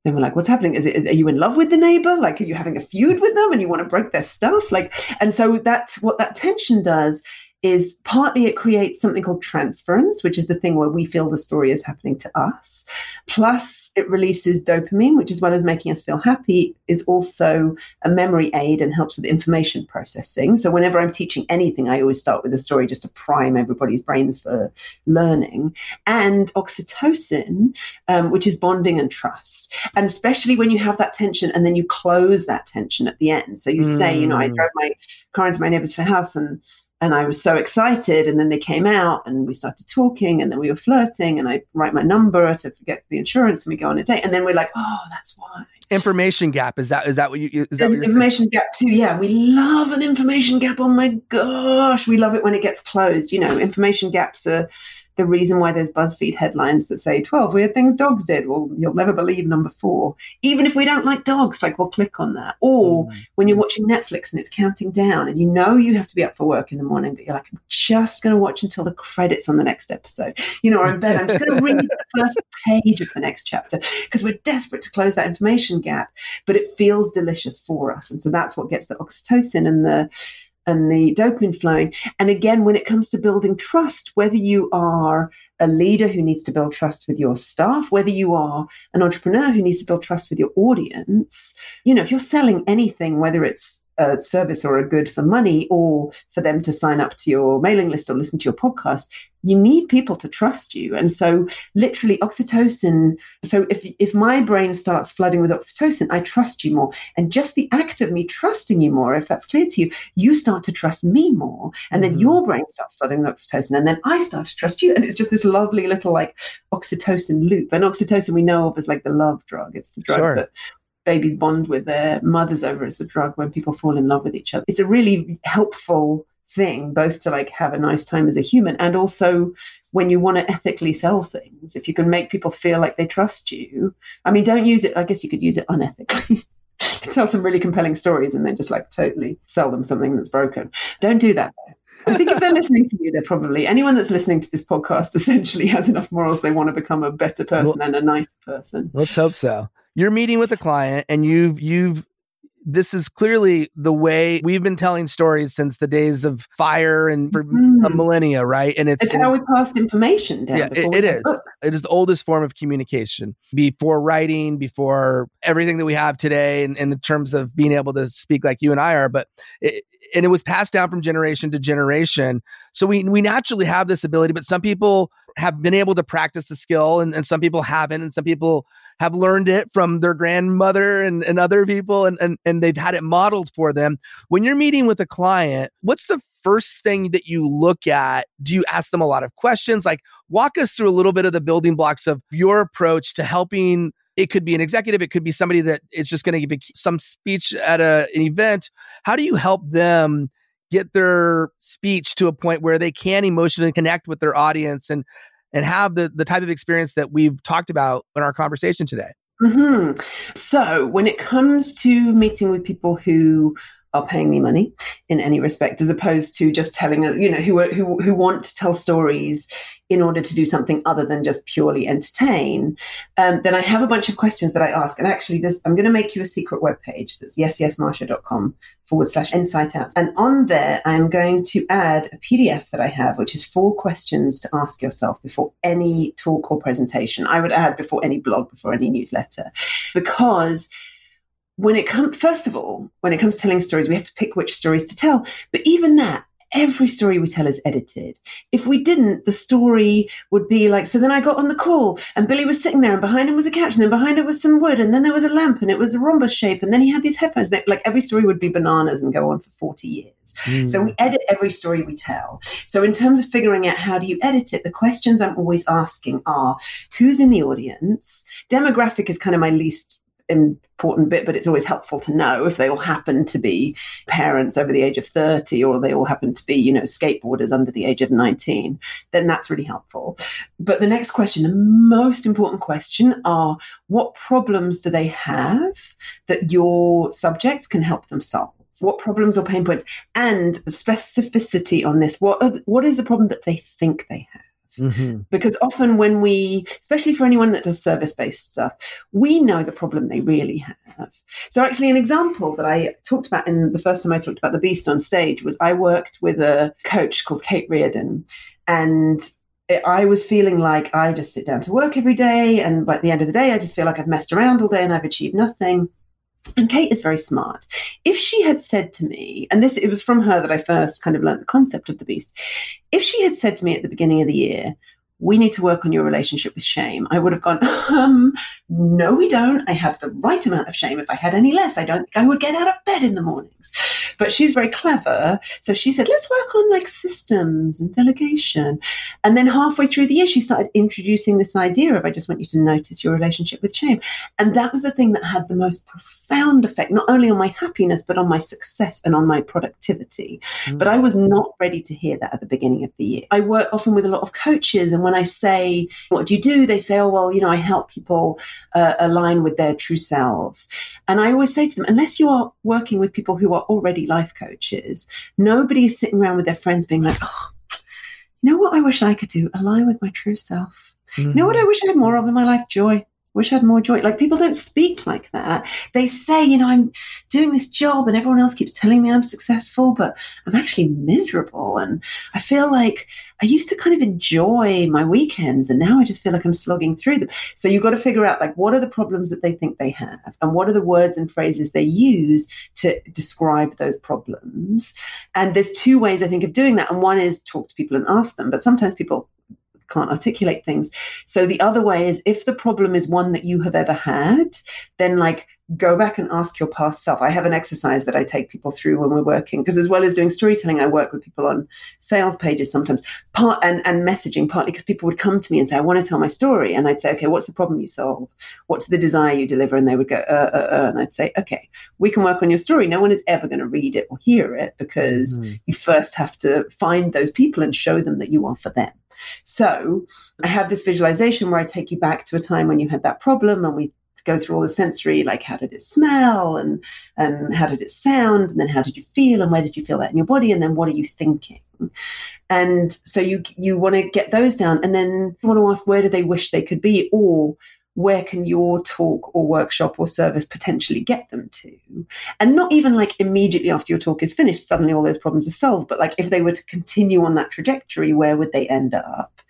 Speaker 3: then we're like, what's happening? Is it, are you in love with the neighbor? Like, are you having a feud with them and you want to break their stuff? Like, and so that's what that tension does is partly it creates something called transference, which is the thing where we feel the story is happening to us. Plus, it releases dopamine, which, as well as making us feel happy, is also a memory aid and helps with information processing. So, whenever I'm teaching anything, I always start with a story just to prime everybody's brains for learning. And oxytocin, um, which is bonding and trust. And especially when you have that tension and then you close that tension at the end. So, you mm. say, you know, I mm. drove my car into my neighbor's house and and I was so excited. And then they came out and we started talking and then we were flirting and I write my number to get the insurance and we go on a date. And then we're like, oh, that's why.
Speaker 2: Information gap. Is that, is that what you, is that
Speaker 3: information gap too. Yeah. We love an information gap. Oh my gosh. We love it when it gets closed. You know, information gaps are, the reason why there's BuzzFeed headlines that say 12 weird things dogs did. Well, you'll never believe number four. Even if we don't like dogs, like we'll click on that. Or mm-hmm. when you're watching Netflix and it's counting down and you know you have to be up for work in the morning, but you're like, I'm just going to watch until the credits on the next episode. You know, or in bed, I'm just going to read the first page of the next chapter because we're desperate to close that information gap, but it feels delicious for us. And so that's what gets the oxytocin and the and the dopamine flowing. And again, when it comes to building trust, whether you are a leader who needs to build trust with your staff, whether you are an entrepreneur who needs to build trust with your audience, you know, if you're selling anything, whether it's a service or a good for money or for them to sign up to your mailing list or listen to your podcast you need people to trust you. And so literally oxytocin so if if my brain starts flooding with oxytocin i trust you more. And just the act of me trusting you more if that's clear to you you start to trust me more. And then mm. your brain starts flooding with oxytocin and then i start to trust you. And it's just this lovely little like oxytocin loop and oxytocin we know of as like the love drug it's the drug sure. that babies bond with their mothers over as the drug when people fall in love with each other. It's a really helpful thing, both to like have a nice time as a human and also when you want to ethically sell things, if you can make people feel like they trust you. I mean, don't use it, I guess you could use it unethically. tell some really compelling stories and then just like totally sell them something that's broken. Don't do that. I think if they're listening to you, they're probably anyone that's listening to this podcast essentially has enough morals they want to become a better person well, and a nicer person.
Speaker 2: Let's hope so. You're meeting with a client and you've you've this is clearly the way we've been telling stories since the days of fire and for mm. a millennia, right? And it's,
Speaker 3: it's how we passed information down.
Speaker 2: Yeah, it, it is. Books. It is the oldest form of communication before writing, before everything that we have today, in, in terms of being able to speak like you and I are. But it, and it was passed down from generation to generation. So we we naturally have this ability, but some people have been able to practice the skill, and, and some people haven't, and some people have learned it from their grandmother and, and other people and, and, and they've had it modeled for them. When you're meeting with a client, what's the first thing that you look at? Do you ask them a lot of questions? Like, walk us through a little bit of the building blocks of your approach to helping. It could be an executive, it could be somebody that is just going to give some speech at a, an event. How do you help them get their speech to a point where they can emotionally connect with their audience and and have the the type of experience that we've talked about in our conversation today.
Speaker 3: Mm-hmm. So, when it comes to meeting with people who are paying me money in any respect, as opposed to just telling, you know, who who who want to tell stories in order to do something other than just purely entertain, um, then I have a bunch of questions that I ask. And actually, this, I'm going to make you a secret web page that's yesyesmarsha.com forward slash insight out. And on there, I'm going to add a PDF that I have, which is four questions to ask yourself before any talk or presentation. I would add before any blog, before any newsletter, because when it comes, first of all, when it comes to telling stories, we have to pick which stories to tell. But even that, every story we tell is edited. If we didn't, the story would be like, so then I got on the call and Billy was sitting there and behind him was a couch and then behind it was some wood and then there was a lamp and it was a rhombus shape and then he had these headphones. Like every story would be bananas and go on for 40 years. Mm. So we edit every story we tell. So in terms of figuring out how do you edit it, the questions I'm always asking are who's in the audience? Demographic is kind of my least important bit, but it's always helpful to know if they all happen to be parents over the age of 30 or they all happen to be, you know, skateboarders under the age of 19, then that's really helpful. But the next question, the most important question are what problems do they have that your subject can help them solve? What problems or pain points and specificity on this? What, are, what is the problem that they think they have? Mm-hmm. Because often, when we, especially for anyone that does service based stuff, we know the problem they really have. So, actually, an example that I talked about in the first time I talked about the beast on stage was I worked with a coach called Kate Reardon, and I was feeling like I just sit down to work every day, and by the end of the day, I just feel like I've messed around all day and I've achieved nothing. And Kate is very smart. If she had said to me, and this it was from her that I first kind of learned the concept of the beast, if she had said to me at the beginning of the year, we need to work on your relationship with shame. I would have gone, um, no, we don't. I have the right amount of shame. If I had any less, I don't think I would get out of bed in the mornings. But she's very clever. So she said, let's work on like systems and delegation. And then halfway through the year, she started introducing this idea of, I just want you to notice your relationship with shame. And that was the thing that had the most profound effect, not only on my happiness, but on my success and on my productivity. Mm. But I was not ready to hear that at the beginning of the year. I work often with a lot of coaches and when I say, What do you do? they say, Oh, well, you know, I help people uh, align with their true selves. And I always say to them, unless you are working with people who are already life coaches, nobody is sitting around with their friends being like, Oh, you know what I wish I could do? Align with my true self. Mm-hmm. You know what I wish I had more of in my life? Joy wish I had more joy. Like people don't speak like that. They say, you know, I'm doing this job and everyone else keeps telling me I'm successful, but I'm actually miserable. And I feel like I used to kind of enjoy my weekends and now I just feel like I'm slogging through them. So you've got to figure out like what are the problems that they think they have and what are the words and phrases they use to describe those problems. And there's two ways I think of doing that. And one is talk to people and ask them, but sometimes people can't articulate things. So the other way is if the problem is one that you have ever had, then like go back and ask your past self. I have an exercise that I take people through when we're working because as well as doing storytelling, I work with people on sales pages sometimes part and, and messaging partly because people would come to me and say, I want to tell my story. And I'd say, okay, what's the problem you solve? What's the desire you deliver? And they would go, uh, uh, uh. and I'd say, okay, we can work on your story. No one is ever going to read it or hear it because mm. you first have to find those people and show them that you are for them. So I have this visualization where I take you back to a time when you had that problem and we go through all the sensory, like how did it smell and and how did it sound, and then how did you feel, and where did you feel that in your body, and then what are you thinking? And so you you want to get those down, and then you want to ask where do they wish they could be, or where can your talk or workshop or service potentially get them to? And not even like immediately after your talk is finished, suddenly all those problems are solved, but like if they were to continue on that trajectory, where would they end up?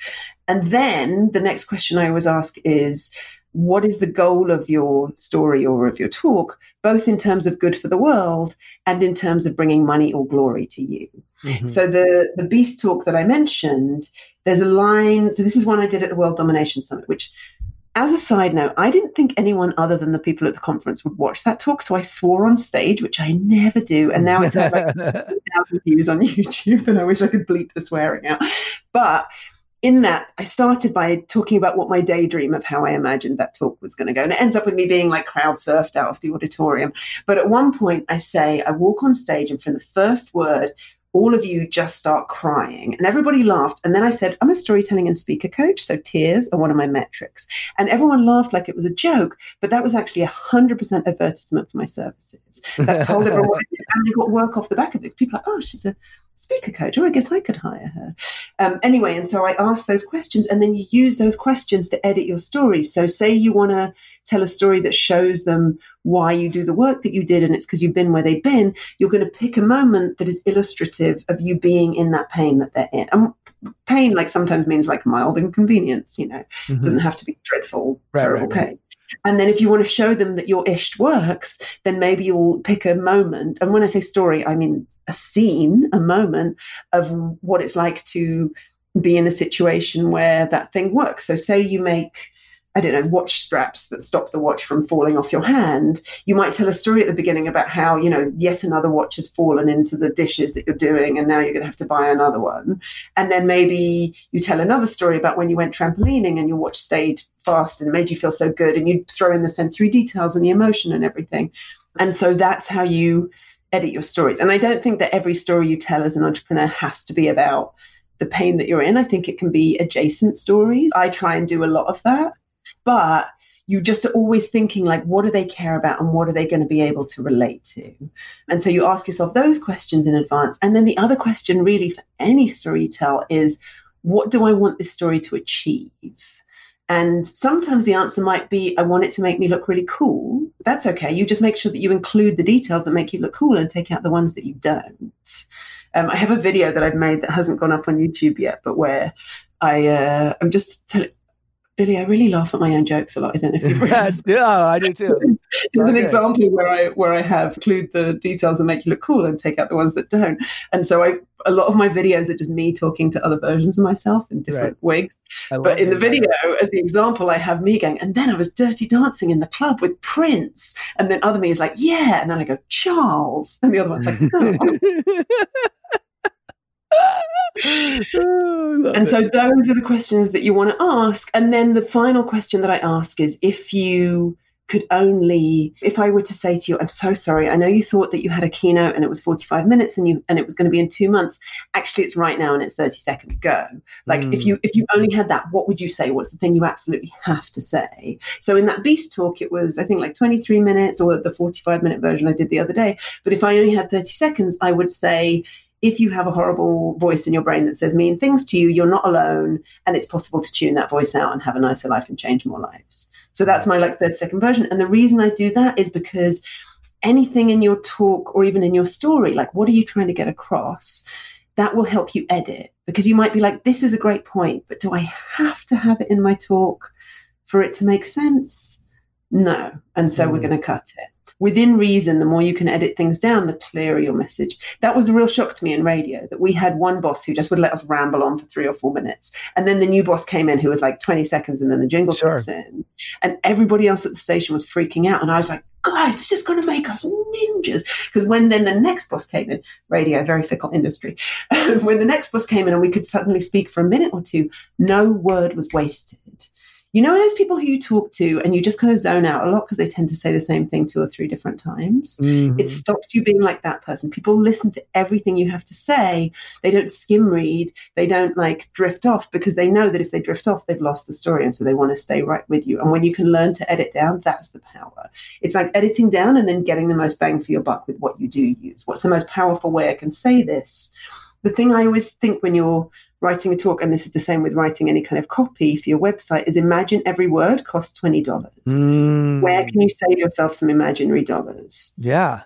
Speaker 3: And then the next question I always ask is, what is the goal of your story or of your talk, both in terms of good for the world and in terms of bringing money or glory to you? Mm-hmm. So the the beast talk that I mentioned, there's a line. So this is one I did at the World Domination Summit, which as a side note, I didn't think anyone other than the people at the conference would watch that talk, so I swore on stage, which I never do, and now it's like thousand views on YouTube, and I wish I could bleep the swearing out. But in that, I started by talking about what my daydream of how I imagined that talk was going to go, and it ends up with me being like crowd surfed out of the auditorium. But at one point, I say I walk on stage, and from the first word, all of you just start crying. And everybody laughed. And then I said, I'm a storytelling and speaker coach. So tears are one of my metrics. And everyone laughed like it was a joke, but that was actually a 100% advertisement for my services. That told everyone, and I got work off the back of it. People are like, oh, she's a speaker coach. Oh, I guess I could hire her. Um, anyway, and so I ask those questions, and then you use those questions to edit your stories. So, say you want to tell a story that shows them why you do the work that you did, and it's because you've been where they've been. You're going to pick a moment that is illustrative of you being in that pain that they're in. And pain, like sometimes means like mild inconvenience. You know, mm-hmm. it doesn't have to be dreadful, right, terrible right, right. And then if you want to show them that your ish works, then maybe you'll pick a moment. And when I say story, I mean a scene, a moment of what it's like to be in a situation where that thing works. So say you make I don't know, watch straps that stop the watch from falling off your hand. You might tell a story at the beginning about how, you know, yet another watch has fallen into the dishes that you're doing and now you're going to have to buy another one. And then maybe you tell another story about when you went trampolining and your watch stayed fast and made you feel so good and you throw in the sensory details and the emotion and everything. And so that's how you edit your stories. And I don't think that every story you tell as an entrepreneur has to be about the pain that you're in. I think it can be adjacent stories. I try and do a lot of that but you just are always thinking like what do they care about and what are they going to be able to relate to? And so you ask yourself those questions in advance and then the other question really for any story tell is what do i want this story to achieve? And sometimes the answer might be i want it to make me look really cool. That's okay. You just make sure that you include the details that make you look cool and take out the ones that you don't. Um, i have a video that i've made that hasn't gone up on youtube yet but where I uh, I'm just telling Billy, I really laugh at my own jokes a lot. I don't know if you've read.
Speaker 2: yeah, I do too.
Speaker 3: There's an example where I where I have include the details and make you look cool and take out the ones that don't. And so I a lot of my videos are just me talking to other versions of myself in different right. wigs. But in the video, as the example, I have me going, and then I was dirty dancing in the club with Prince. And then other me is like, yeah. And then I go, Charles. And the other one's like, oh. and so those are the questions that you want to ask. And then the final question that I ask is if you could only if I were to say to you, I'm so sorry, I know you thought that you had a keynote and it was 45 minutes and you and it was going to be in two months. Actually it's right now and it's 30 seconds. Go. Like mm. if you if you only had that, what would you say? What's the thing you absolutely have to say? So in that beast talk, it was I think like 23 minutes or the 45 minute version I did the other day. But if I only had 30 seconds, I would say if you have a horrible voice in your brain that says mean things to you, you're not alone, and it's possible to tune that voice out and have a nicer life and change more lives. So that's my like 30 second version. And the reason I do that is because anything in your talk or even in your story, like what are you trying to get across? That will help you edit because you might be like, this is a great point, but do I have to have it in my talk for it to make sense? No. And so mm. we're going to cut it within reason, the more you can edit things down, the clearer your message. That was a real shock to me in radio that we had one boss who just would let us ramble on for three or four minutes. And then the new boss came in who was like 20 seconds and then the jingle sure. comes in. And everybody else at the station was freaking out. And I was like, guys, this is going to make us ninjas. Because when then the next boss came in, radio, very fickle industry, when the next boss came in and we could suddenly speak for a minute or two, no word was wasted You know those people who you talk to and you just kind of zone out a lot because they tend to say the same thing two or three different times? Mm-hmm. It stops you being like that person. People listen to everything you have to say. They don't skim read. They don't like drift off because they know that if they drift off, they've lost the story. And so they want to stay right with you. And when you can learn to edit down, that's the power. It's like editing down and then getting the most bang for your buck with what you do use. What's the most powerful way I can say this? The thing I always think when you're writing a talk, and this is the same with writing any kind of copy for your website, is imagine every word costs $20. Mm. Where can you save yourself some imaginary dollars?
Speaker 2: Yeah.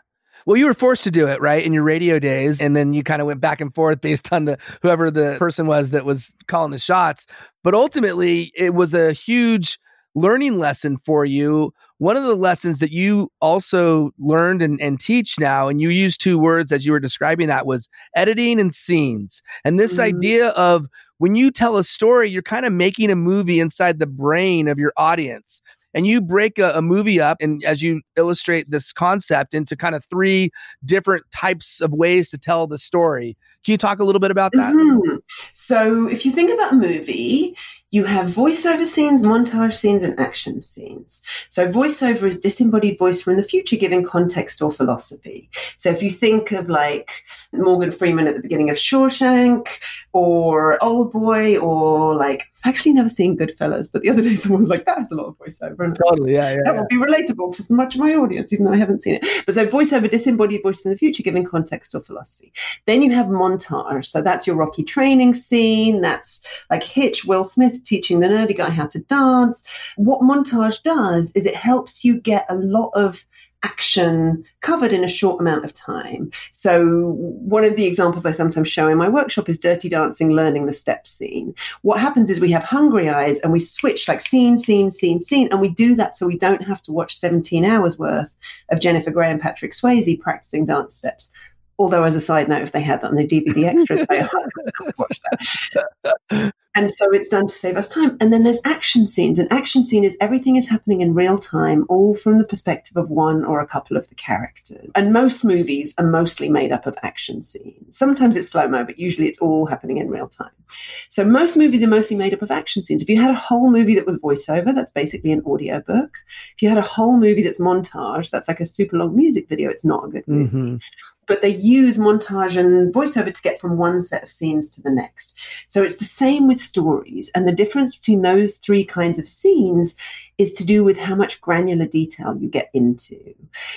Speaker 2: Well, you were forced to do it, right, in your radio days, and then you kind of went back and forth based on the whoever the person was that was calling the shots. But ultimately, it was a huge learning lesson for you one of the lessons that you also learned and, and teach now, and you use two words as you were describing that was editing and scenes. And this mm-hmm. idea of when you tell a story, you're kind of making a movie inside the brain of your audience. And you break a, a movie up, and as you illustrate this concept into kind of three different types of ways to tell the story. Can you talk a little bit about that? Mm-hmm.
Speaker 3: So, if you think about a movie, you have voiceover scenes, montage scenes, and action scenes. So, voiceover is disembodied voice from the future giving context or philosophy. So, if you think of like Morgan Freeman at the beginning of Shawshank, or Old Boy, or like, I've actually never seen Goodfellas, but the other day someone was like, that has a lot of voiceover. And
Speaker 2: totally, yeah, yeah.
Speaker 3: That
Speaker 2: yeah.
Speaker 3: will be relatable to much of my audience, even though I haven't seen it. But so, voiceover, disembodied voice from the future giving context or philosophy. Then you have montage. So, that's your Rocky training scene. That's like Hitch, Will Smith teaching the nerdy guy how to dance. What montage does is it helps you get a lot of action covered in a short amount of time. So, one of the examples I sometimes show in my workshop is Dirty Dancing Learning the Steps scene. What happens is we have hungry eyes and we switch like scene, scene, scene, scene, and we do that so we don't have to watch 17 hours worth of Jennifer Grey and Patrick Swayze practicing dance steps. Although, as a side note, if they had that on the DVD extras, I would watch that. And so it's done to save us time. And then there's action scenes. An action scene is everything is happening in real time, all from the perspective of one or a couple of the characters. And most movies are mostly made up of action scenes. Sometimes it's slow mo, but usually it's all happening in real time. So most movies are mostly made up of action scenes. If you had a whole movie that was voiceover, that's basically an audio book. If you had a whole movie that's montage, that's like a super long music video, it's not a good movie. Mm-hmm but they use montage and voiceover to get from one set of scenes to the next. So it's the same with stories. And the difference between those three kinds of scenes is to do with how much granular detail you get into.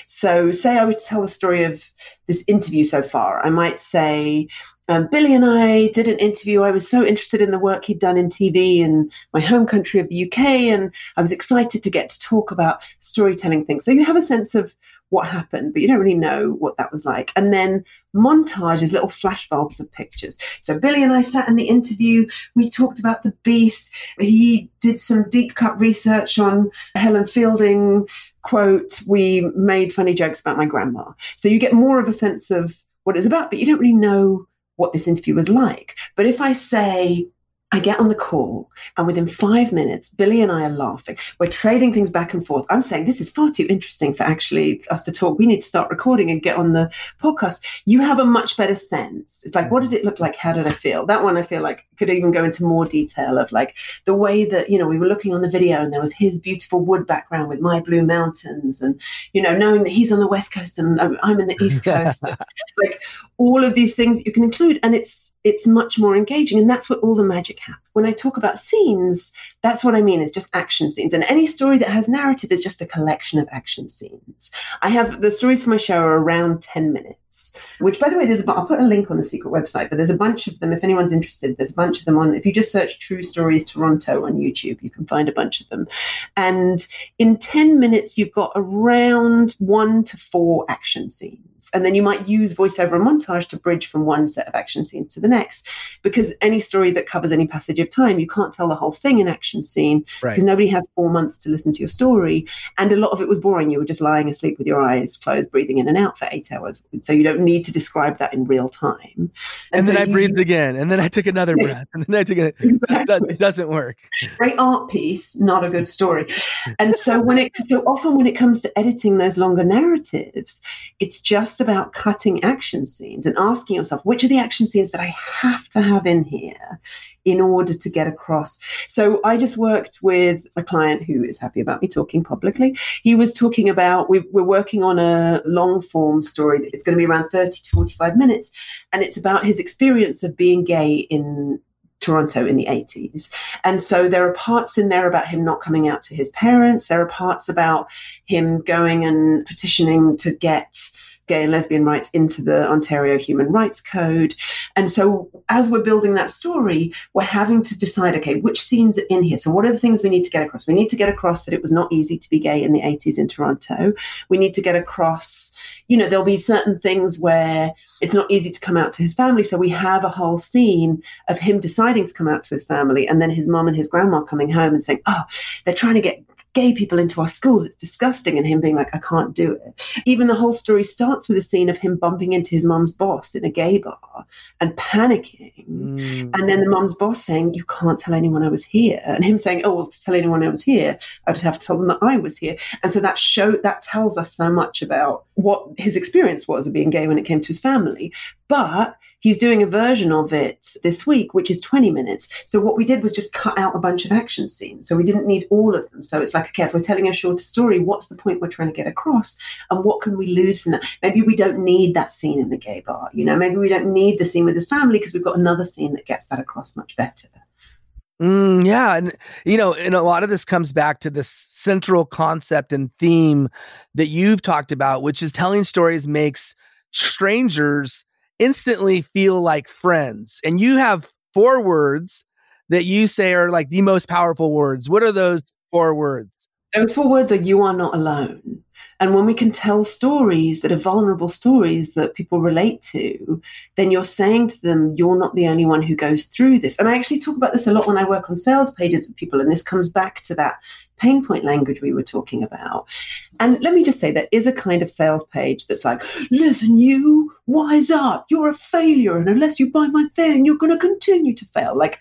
Speaker 3: So, say I were to tell the story of this interview so far, I might say, um, Billy and I did an interview. I was so interested in the work he'd done in TV in my home country of the UK, and I was excited to get to talk about storytelling things. So you have a sense of what happened, but you don't really know what that was like. And then montages, little flashbulbs of pictures. So Billy and I sat in the interview. We talked about the beast. He did some deep cut research on Helen Fielding quote. We made funny jokes about my grandma. So you get more of a sense of what it's about, but you don't really know what this interview was like. But if I say, I get on the call, and within five minutes, Billy and I are laughing. We're trading things back and forth. I'm saying this is far too interesting for actually us to talk. We need to start recording and get on the podcast. You have a much better sense. It's like, what did it look like? How did I feel? That one, I feel like could even go into more detail of like the way that you know we were looking on the video, and there was his beautiful wood background with my blue mountains, and you know knowing that he's on the west coast and I'm in the east coast, like all of these things you can include, and it's it's much more engaging, and that's what all the magic when I talk about scenes, that's what I mean is just action scenes. And any story that has narrative is just a collection of action scenes. I have the stories for my show are around 10 minutes which by the way, there's a, I'll put a link on the secret website, but there's a bunch of them. If anyone's interested, there's a bunch of them on, if you just search True Stories Toronto on YouTube, you can find a bunch of them. And in 10 minutes, you've got around one to four action scenes. And then you might use voiceover and montage to bridge from one set of action scenes to the next. Because any story that covers any passage of time, you can't tell the whole thing in action scene right. because nobody has four months to listen to your story. And a lot of it was boring. You were just lying asleep with your eyes closed, breathing in and out for eight hours. So you you don't need to describe that in real time. And,
Speaker 2: and
Speaker 3: so
Speaker 2: then I
Speaker 3: you-
Speaker 2: breathed again, and then I took another
Speaker 3: Yes.
Speaker 2: breath, and then I took it.
Speaker 3: Exactly.
Speaker 2: It doesn't work.
Speaker 3: great art piece, not a good story. And so when it so often when it comes to editing those longer narratives, it's just about cutting action scenes and asking yourself, which are the action scenes that I have to have in here in order to get across. So I just worked with a client who is happy about me talking publicly. He was talking about we, we're working on a long form story. It's going to be around 30 to 45 minutes. And it's about his experience of being gay in Toronto in the 80s. And so there are parts in there about him not coming out to his parents. There are parts about him going and petitioning to get gay and lesbian rights into the Ontario Human Rights Code. And so as we're building that story, we're having to decide, okay, which scenes are in here? So what are the things we need to get across? We need to get across that it was not easy to be gay in the 80s in Toronto. We need to get across, you know, there'll be certain things where it's not easy to come out to his family. So we have a whole scene of him deciding to come out to his family and then his mom and his grandma coming home and saying, oh, they're trying to get gay people into our schools. It's disgusting. And him being like, I can't do it. Even the whole story starts with a scene of him bumping into his mom's boss in a gay bar and panicking.
Speaker 2: Mm.
Speaker 3: And then the mom's boss saying, You can't tell anyone I was here. And him saying, Oh, well, to tell anyone I was here, I'd have to tell them that I was here. And so that show that tells us so much about what his experience was of being gay when it came to his family. But he's doing a version of it this week, which is 20 minutes. So what we did was just cut out a bunch of action scenes. So we didn't need all of them. So it's like, okay, if we're telling a shorter story, what's the point we're trying to get across? And what can we lose from that? Maybe we don't need that scene in the gay bar. You know, maybe we don't need the scene with his family because we've got another scene that gets that across much better.
Speaker 2: Mm, yeah, and you know, and a lot of this comes back to this central concept and theme that you've talked about, which is telling stories makes strangers instantly feel like friends. And you have four words that you say are like the most powerful words. What are those four words?
Speaker 3: Those four words are you are not alone. And when we can tell stories that are vulnerable stories that people relate to, then you're saying to them, you're not the only one who goes through this. And I actually talk about this a lot when I work on sales pages with people. And this comes back to that pain point language we were talking about. And let me just say, there is a kind of sales page that's like, listen, you, wise up, you're a failure. And unless you buy my thing, you're going to continue to fail. Like,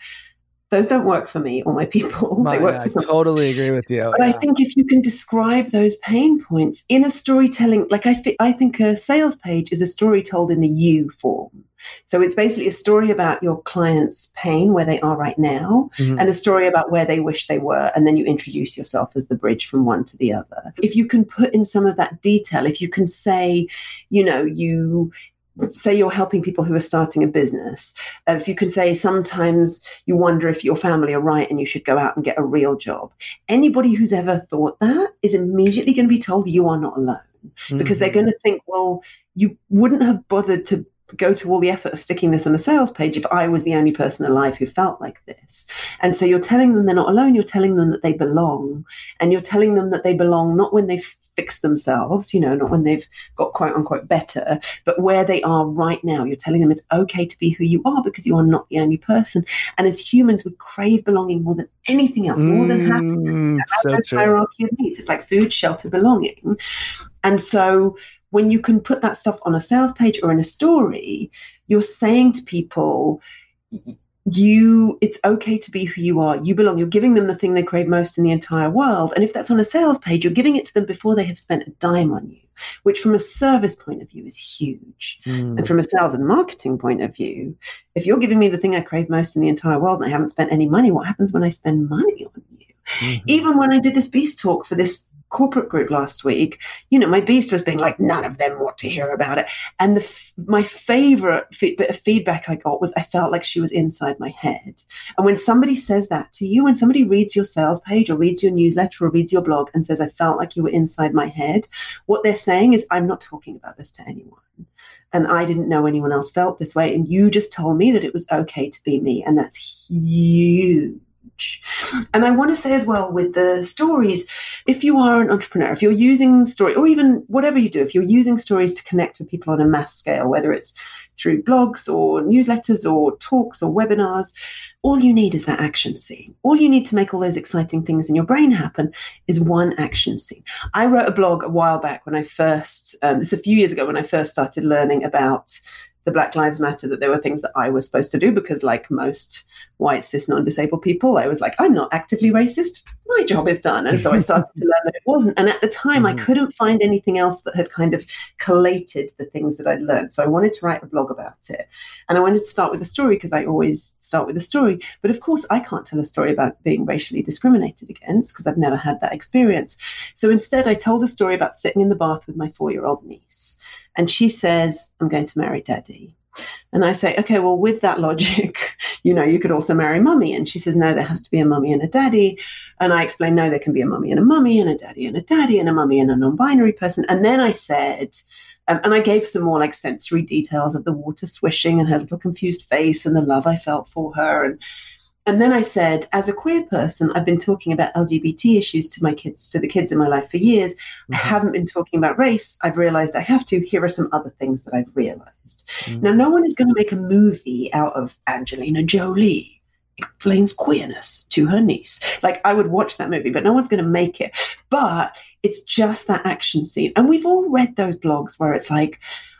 Speaker 3: those don't work for me or my people. they work
Speaker 2: I
Speaker 3: for
Speaker 2: totally agree with you.
Speaker 3: but I think if you can describe those pain points in a storytelling, like I, thi- I think a sales page is a story told in the you form. So it's basically a story about your client's pain, where they are right now,
Speaker 2: Mhm.
Speaker 3: and a story about where they wish they were. And then you introduce yourself as the bridge from one to the other. If you can put in some of that detail, if you can say, you know, you say you're helping people who are starting a business, uh, if you can say sometimes you wonder if your family are right and you should go out and get a real job. Anybody who's ever thought that is immediately going to be told you are not alone because they're
Speaker 2: Mhm.
Speaker 3: going to think, well, you wouldn't have bothered to go to all the effort of sticking this on a sales page if I was the only person alive who felt like this. And so you're telling them they're not alone, you're telling them that they belong. And you're telling them that they belong not when they've fixed themselves, you know, not when they've got quote unquote better, but where they are right now. You're telling them it's okay to be who you are because you are not the only person. And as humans, we crave belonging more than anything else, more than happiness
Speaker 2: Mm, so
Speaker 3: hierarchy of needs. It's like food, shelter, belonging. And so when you can put that stuff on a sales page or in a story, you're saying to people, you it's okay to be who you are. You belong. You're giving them the thing they crave most in the entire world. And if that's on a sales page you're giving it to them before they have spent a dime on you which from a service point of view is huge.
Speaker 2: Mm.
Speaker 3: and from a sales and marketing point of view if you're giving me the thing i crave most in the entire world and i haven't spent any money what happens when i spend money on you?
Speaker 2: Mhm.
Speaker 3: even when I did this beast talk for this corporate group last week, you know, my beast was being like, none of them want to hear about it. And the f- my favorite fe- bit of feedback I got was I felt like she was inside my head. And when somebody says that to you, when somebody reads your sales page or reads your newsletter or reads your blog and says, I felt like you were inside my head, what they're saying is, I'm not talking about this to anyone. And I didn't know anyone else felt this way. And you just told me that it was okay to be me. And that's huge. And I want to say as well with the stories, if you are an entrepreneur, if you're using story or even whatever you do, if you're using stories to connect with people on a mass scale, whether it's through blogs or newsletters or talks or webinars, all you need is that action scene. All you need to make all those exciting things in your brain happen is one action scene. I wrote a blog a while back when I first, um, a few years ago when I first started learning about the Black Lives Matter that there were things that I was supposed to do because, like most white cis non-disabled people, I was like, I'm not actively racist. My job is done, and so I started to learn that it wasn't. And at the time, mm-hmm. I couldn't find anything else that had kind of collated the things that I'd learned. So I wanted to write a blog about it, and I wanted to start with a story because I always start with a story. But of course, I can't tell a story about being racially discriminated against because I've never had that experience. So instead, I told a story about sitting in the bath with my four-year-old niece and she says, I'm going to marry daddy. And I say, okay, well, with that logic, you know, you could also marry mummy. And she says, no, there has to be a mummy and a daddy. And I explain, no, there can be a mummy and a mummy and a daddy and a daddy and a mummy and a non binary person. And then I said, um, and I gave some more like sensory details of the water swishing and her little confused face and the love I felt for her. And and then I said, as a queer person, I've been talking about LGBT issues to my kids, to the kids in my life for years. Mm-hmm. I haven't been talking about race. I've realized I have to. Here are some other things that I've realized. Mm-hmm. Now, no one is going to make a movie out of Angelina Jolie explains queerness to her niece. Like, I would watch that movie, but no one's going to make it. But it's just that action scene. And we've all read those blogs where it's like,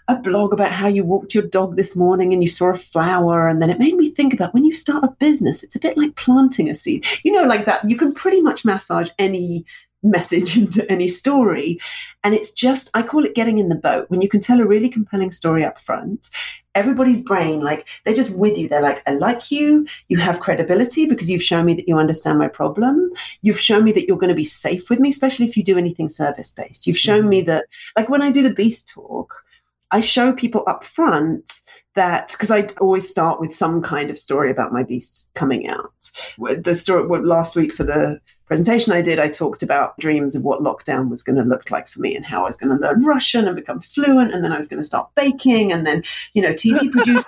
Speaker 3: a blog about how you walked your dog this morning and you saw a flower. And then it made me think about when you start a business, it's a bit like planting a seed. You know, like that. You can pretty much massage any message into any story. And it's just, I call it getting in the boat. When you can tell a really compelling story up front, everybody's brain, like they're just with you. They're like, I like you. You have credibility because you've shown me that you understand my problem. You've shown me that you're going to be safe with me, especially if you do anything service based. You've shown mm-hmm. me that, like when I do the Beast Talk, I show people up front that because I always start with some kind of story about my beast coming out. The story last week for the presentation I did, I talked about dreams of what lockdown was going to look like for me and how I was going to learn Russian and become fluent. And then I was going to start baking. And then, you know, TV producers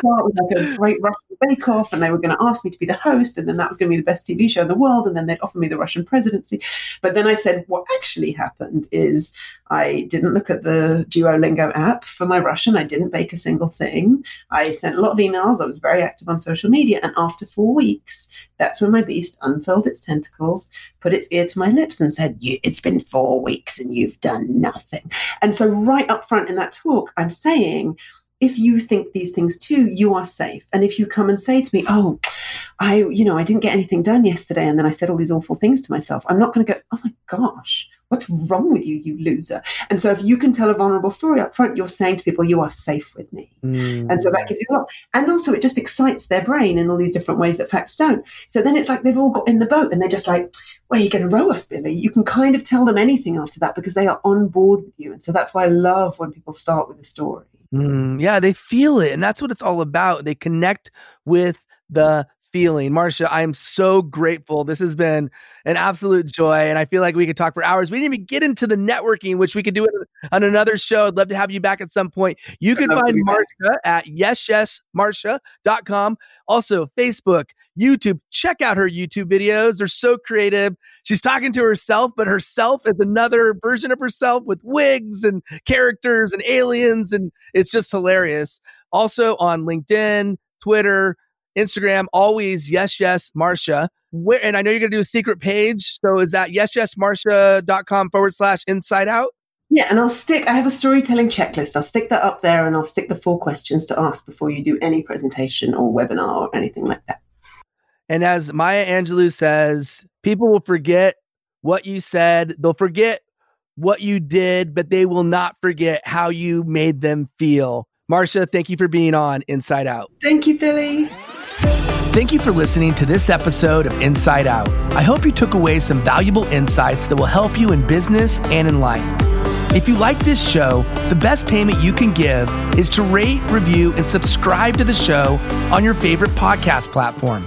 Speaker 3: start with like a great Russian bake off and they were going to ask me to be the host. And then that was going to be the best TV show in the world. And then they'd offer me the Russian presidency. But then I said, what actually happened is I didn't look at the Duolingo app for my Russian. I didn't bake a single thing. I sent a lot of emails. I was very active on social media. And after four weeks, that's when my beast unfurled its tentacles, put its ear to my lips, and said, It's been four weeks and you've done nothing. And so, right up front in that talk, I'm saying, if you think these things too, you are safe. And if you come and say to me, "Oh, I, you know, I didn't get anything done yesterday," and then I said all these awful things to myself, I'm not going to go, "Oh my gosh, what's wrong with you, you loser?" And so, if you can tell a vulnerable story up front, you're saying to people, "You are safe with me," mm. and so that gives you a lot. And also, it just excites their brain in all these different ways that facts don't. So then it's like they've all got in the boat, and they're just like, "Where are you going to row us, Billy?" You can kind of tell them anything after that because they are on board with you, and so that's why I love when people start with a story.
Speaker 2: Mm, yeah, they feel it. And that's what it's all about. They connect with the feeling. Marsha, I am so grateful. This has been an absolute joy. And I feel like we could talk for hours. We didn't even get into the networking, which we could do on another show. I'd love to have you back at some point. You can find Marsha at yesyesmarsha.com. Also, Facebook, YouTube. Check out her YouTube videos. They're so creative. She's talking to herself, but herself is another version of herself with wigs and characters and aliens. And it's just hilarious. Also on LinkedIn, Twitter, Instagram, always yes, yes, Marsha. Where, and I know you're going to do a secret page. So is that yesyesmarsha.com forward slash inside out?
Speaker 3: Yeah, and I'll stick, I have a storytelling checklist. I'll stick that up there and I'll stick the four questions to ask before you do any presentation or webinar or anything like that.
Speaker 2: And as Maya Angelou says, people will forget what you said, they'll forget what you did, but they will not forget how you made them feel. Marsha, thank you for being on Insight Out.
Speaker 3: Thank you, Billy.
Speaker 2: Thank you for listening to this episode of Insight Out. I hope you took away some valuable insights that will help you in business and in life. If you like this show, the best payment you can give is to rate, review, and subscribe to the show on your favorite podcast platform.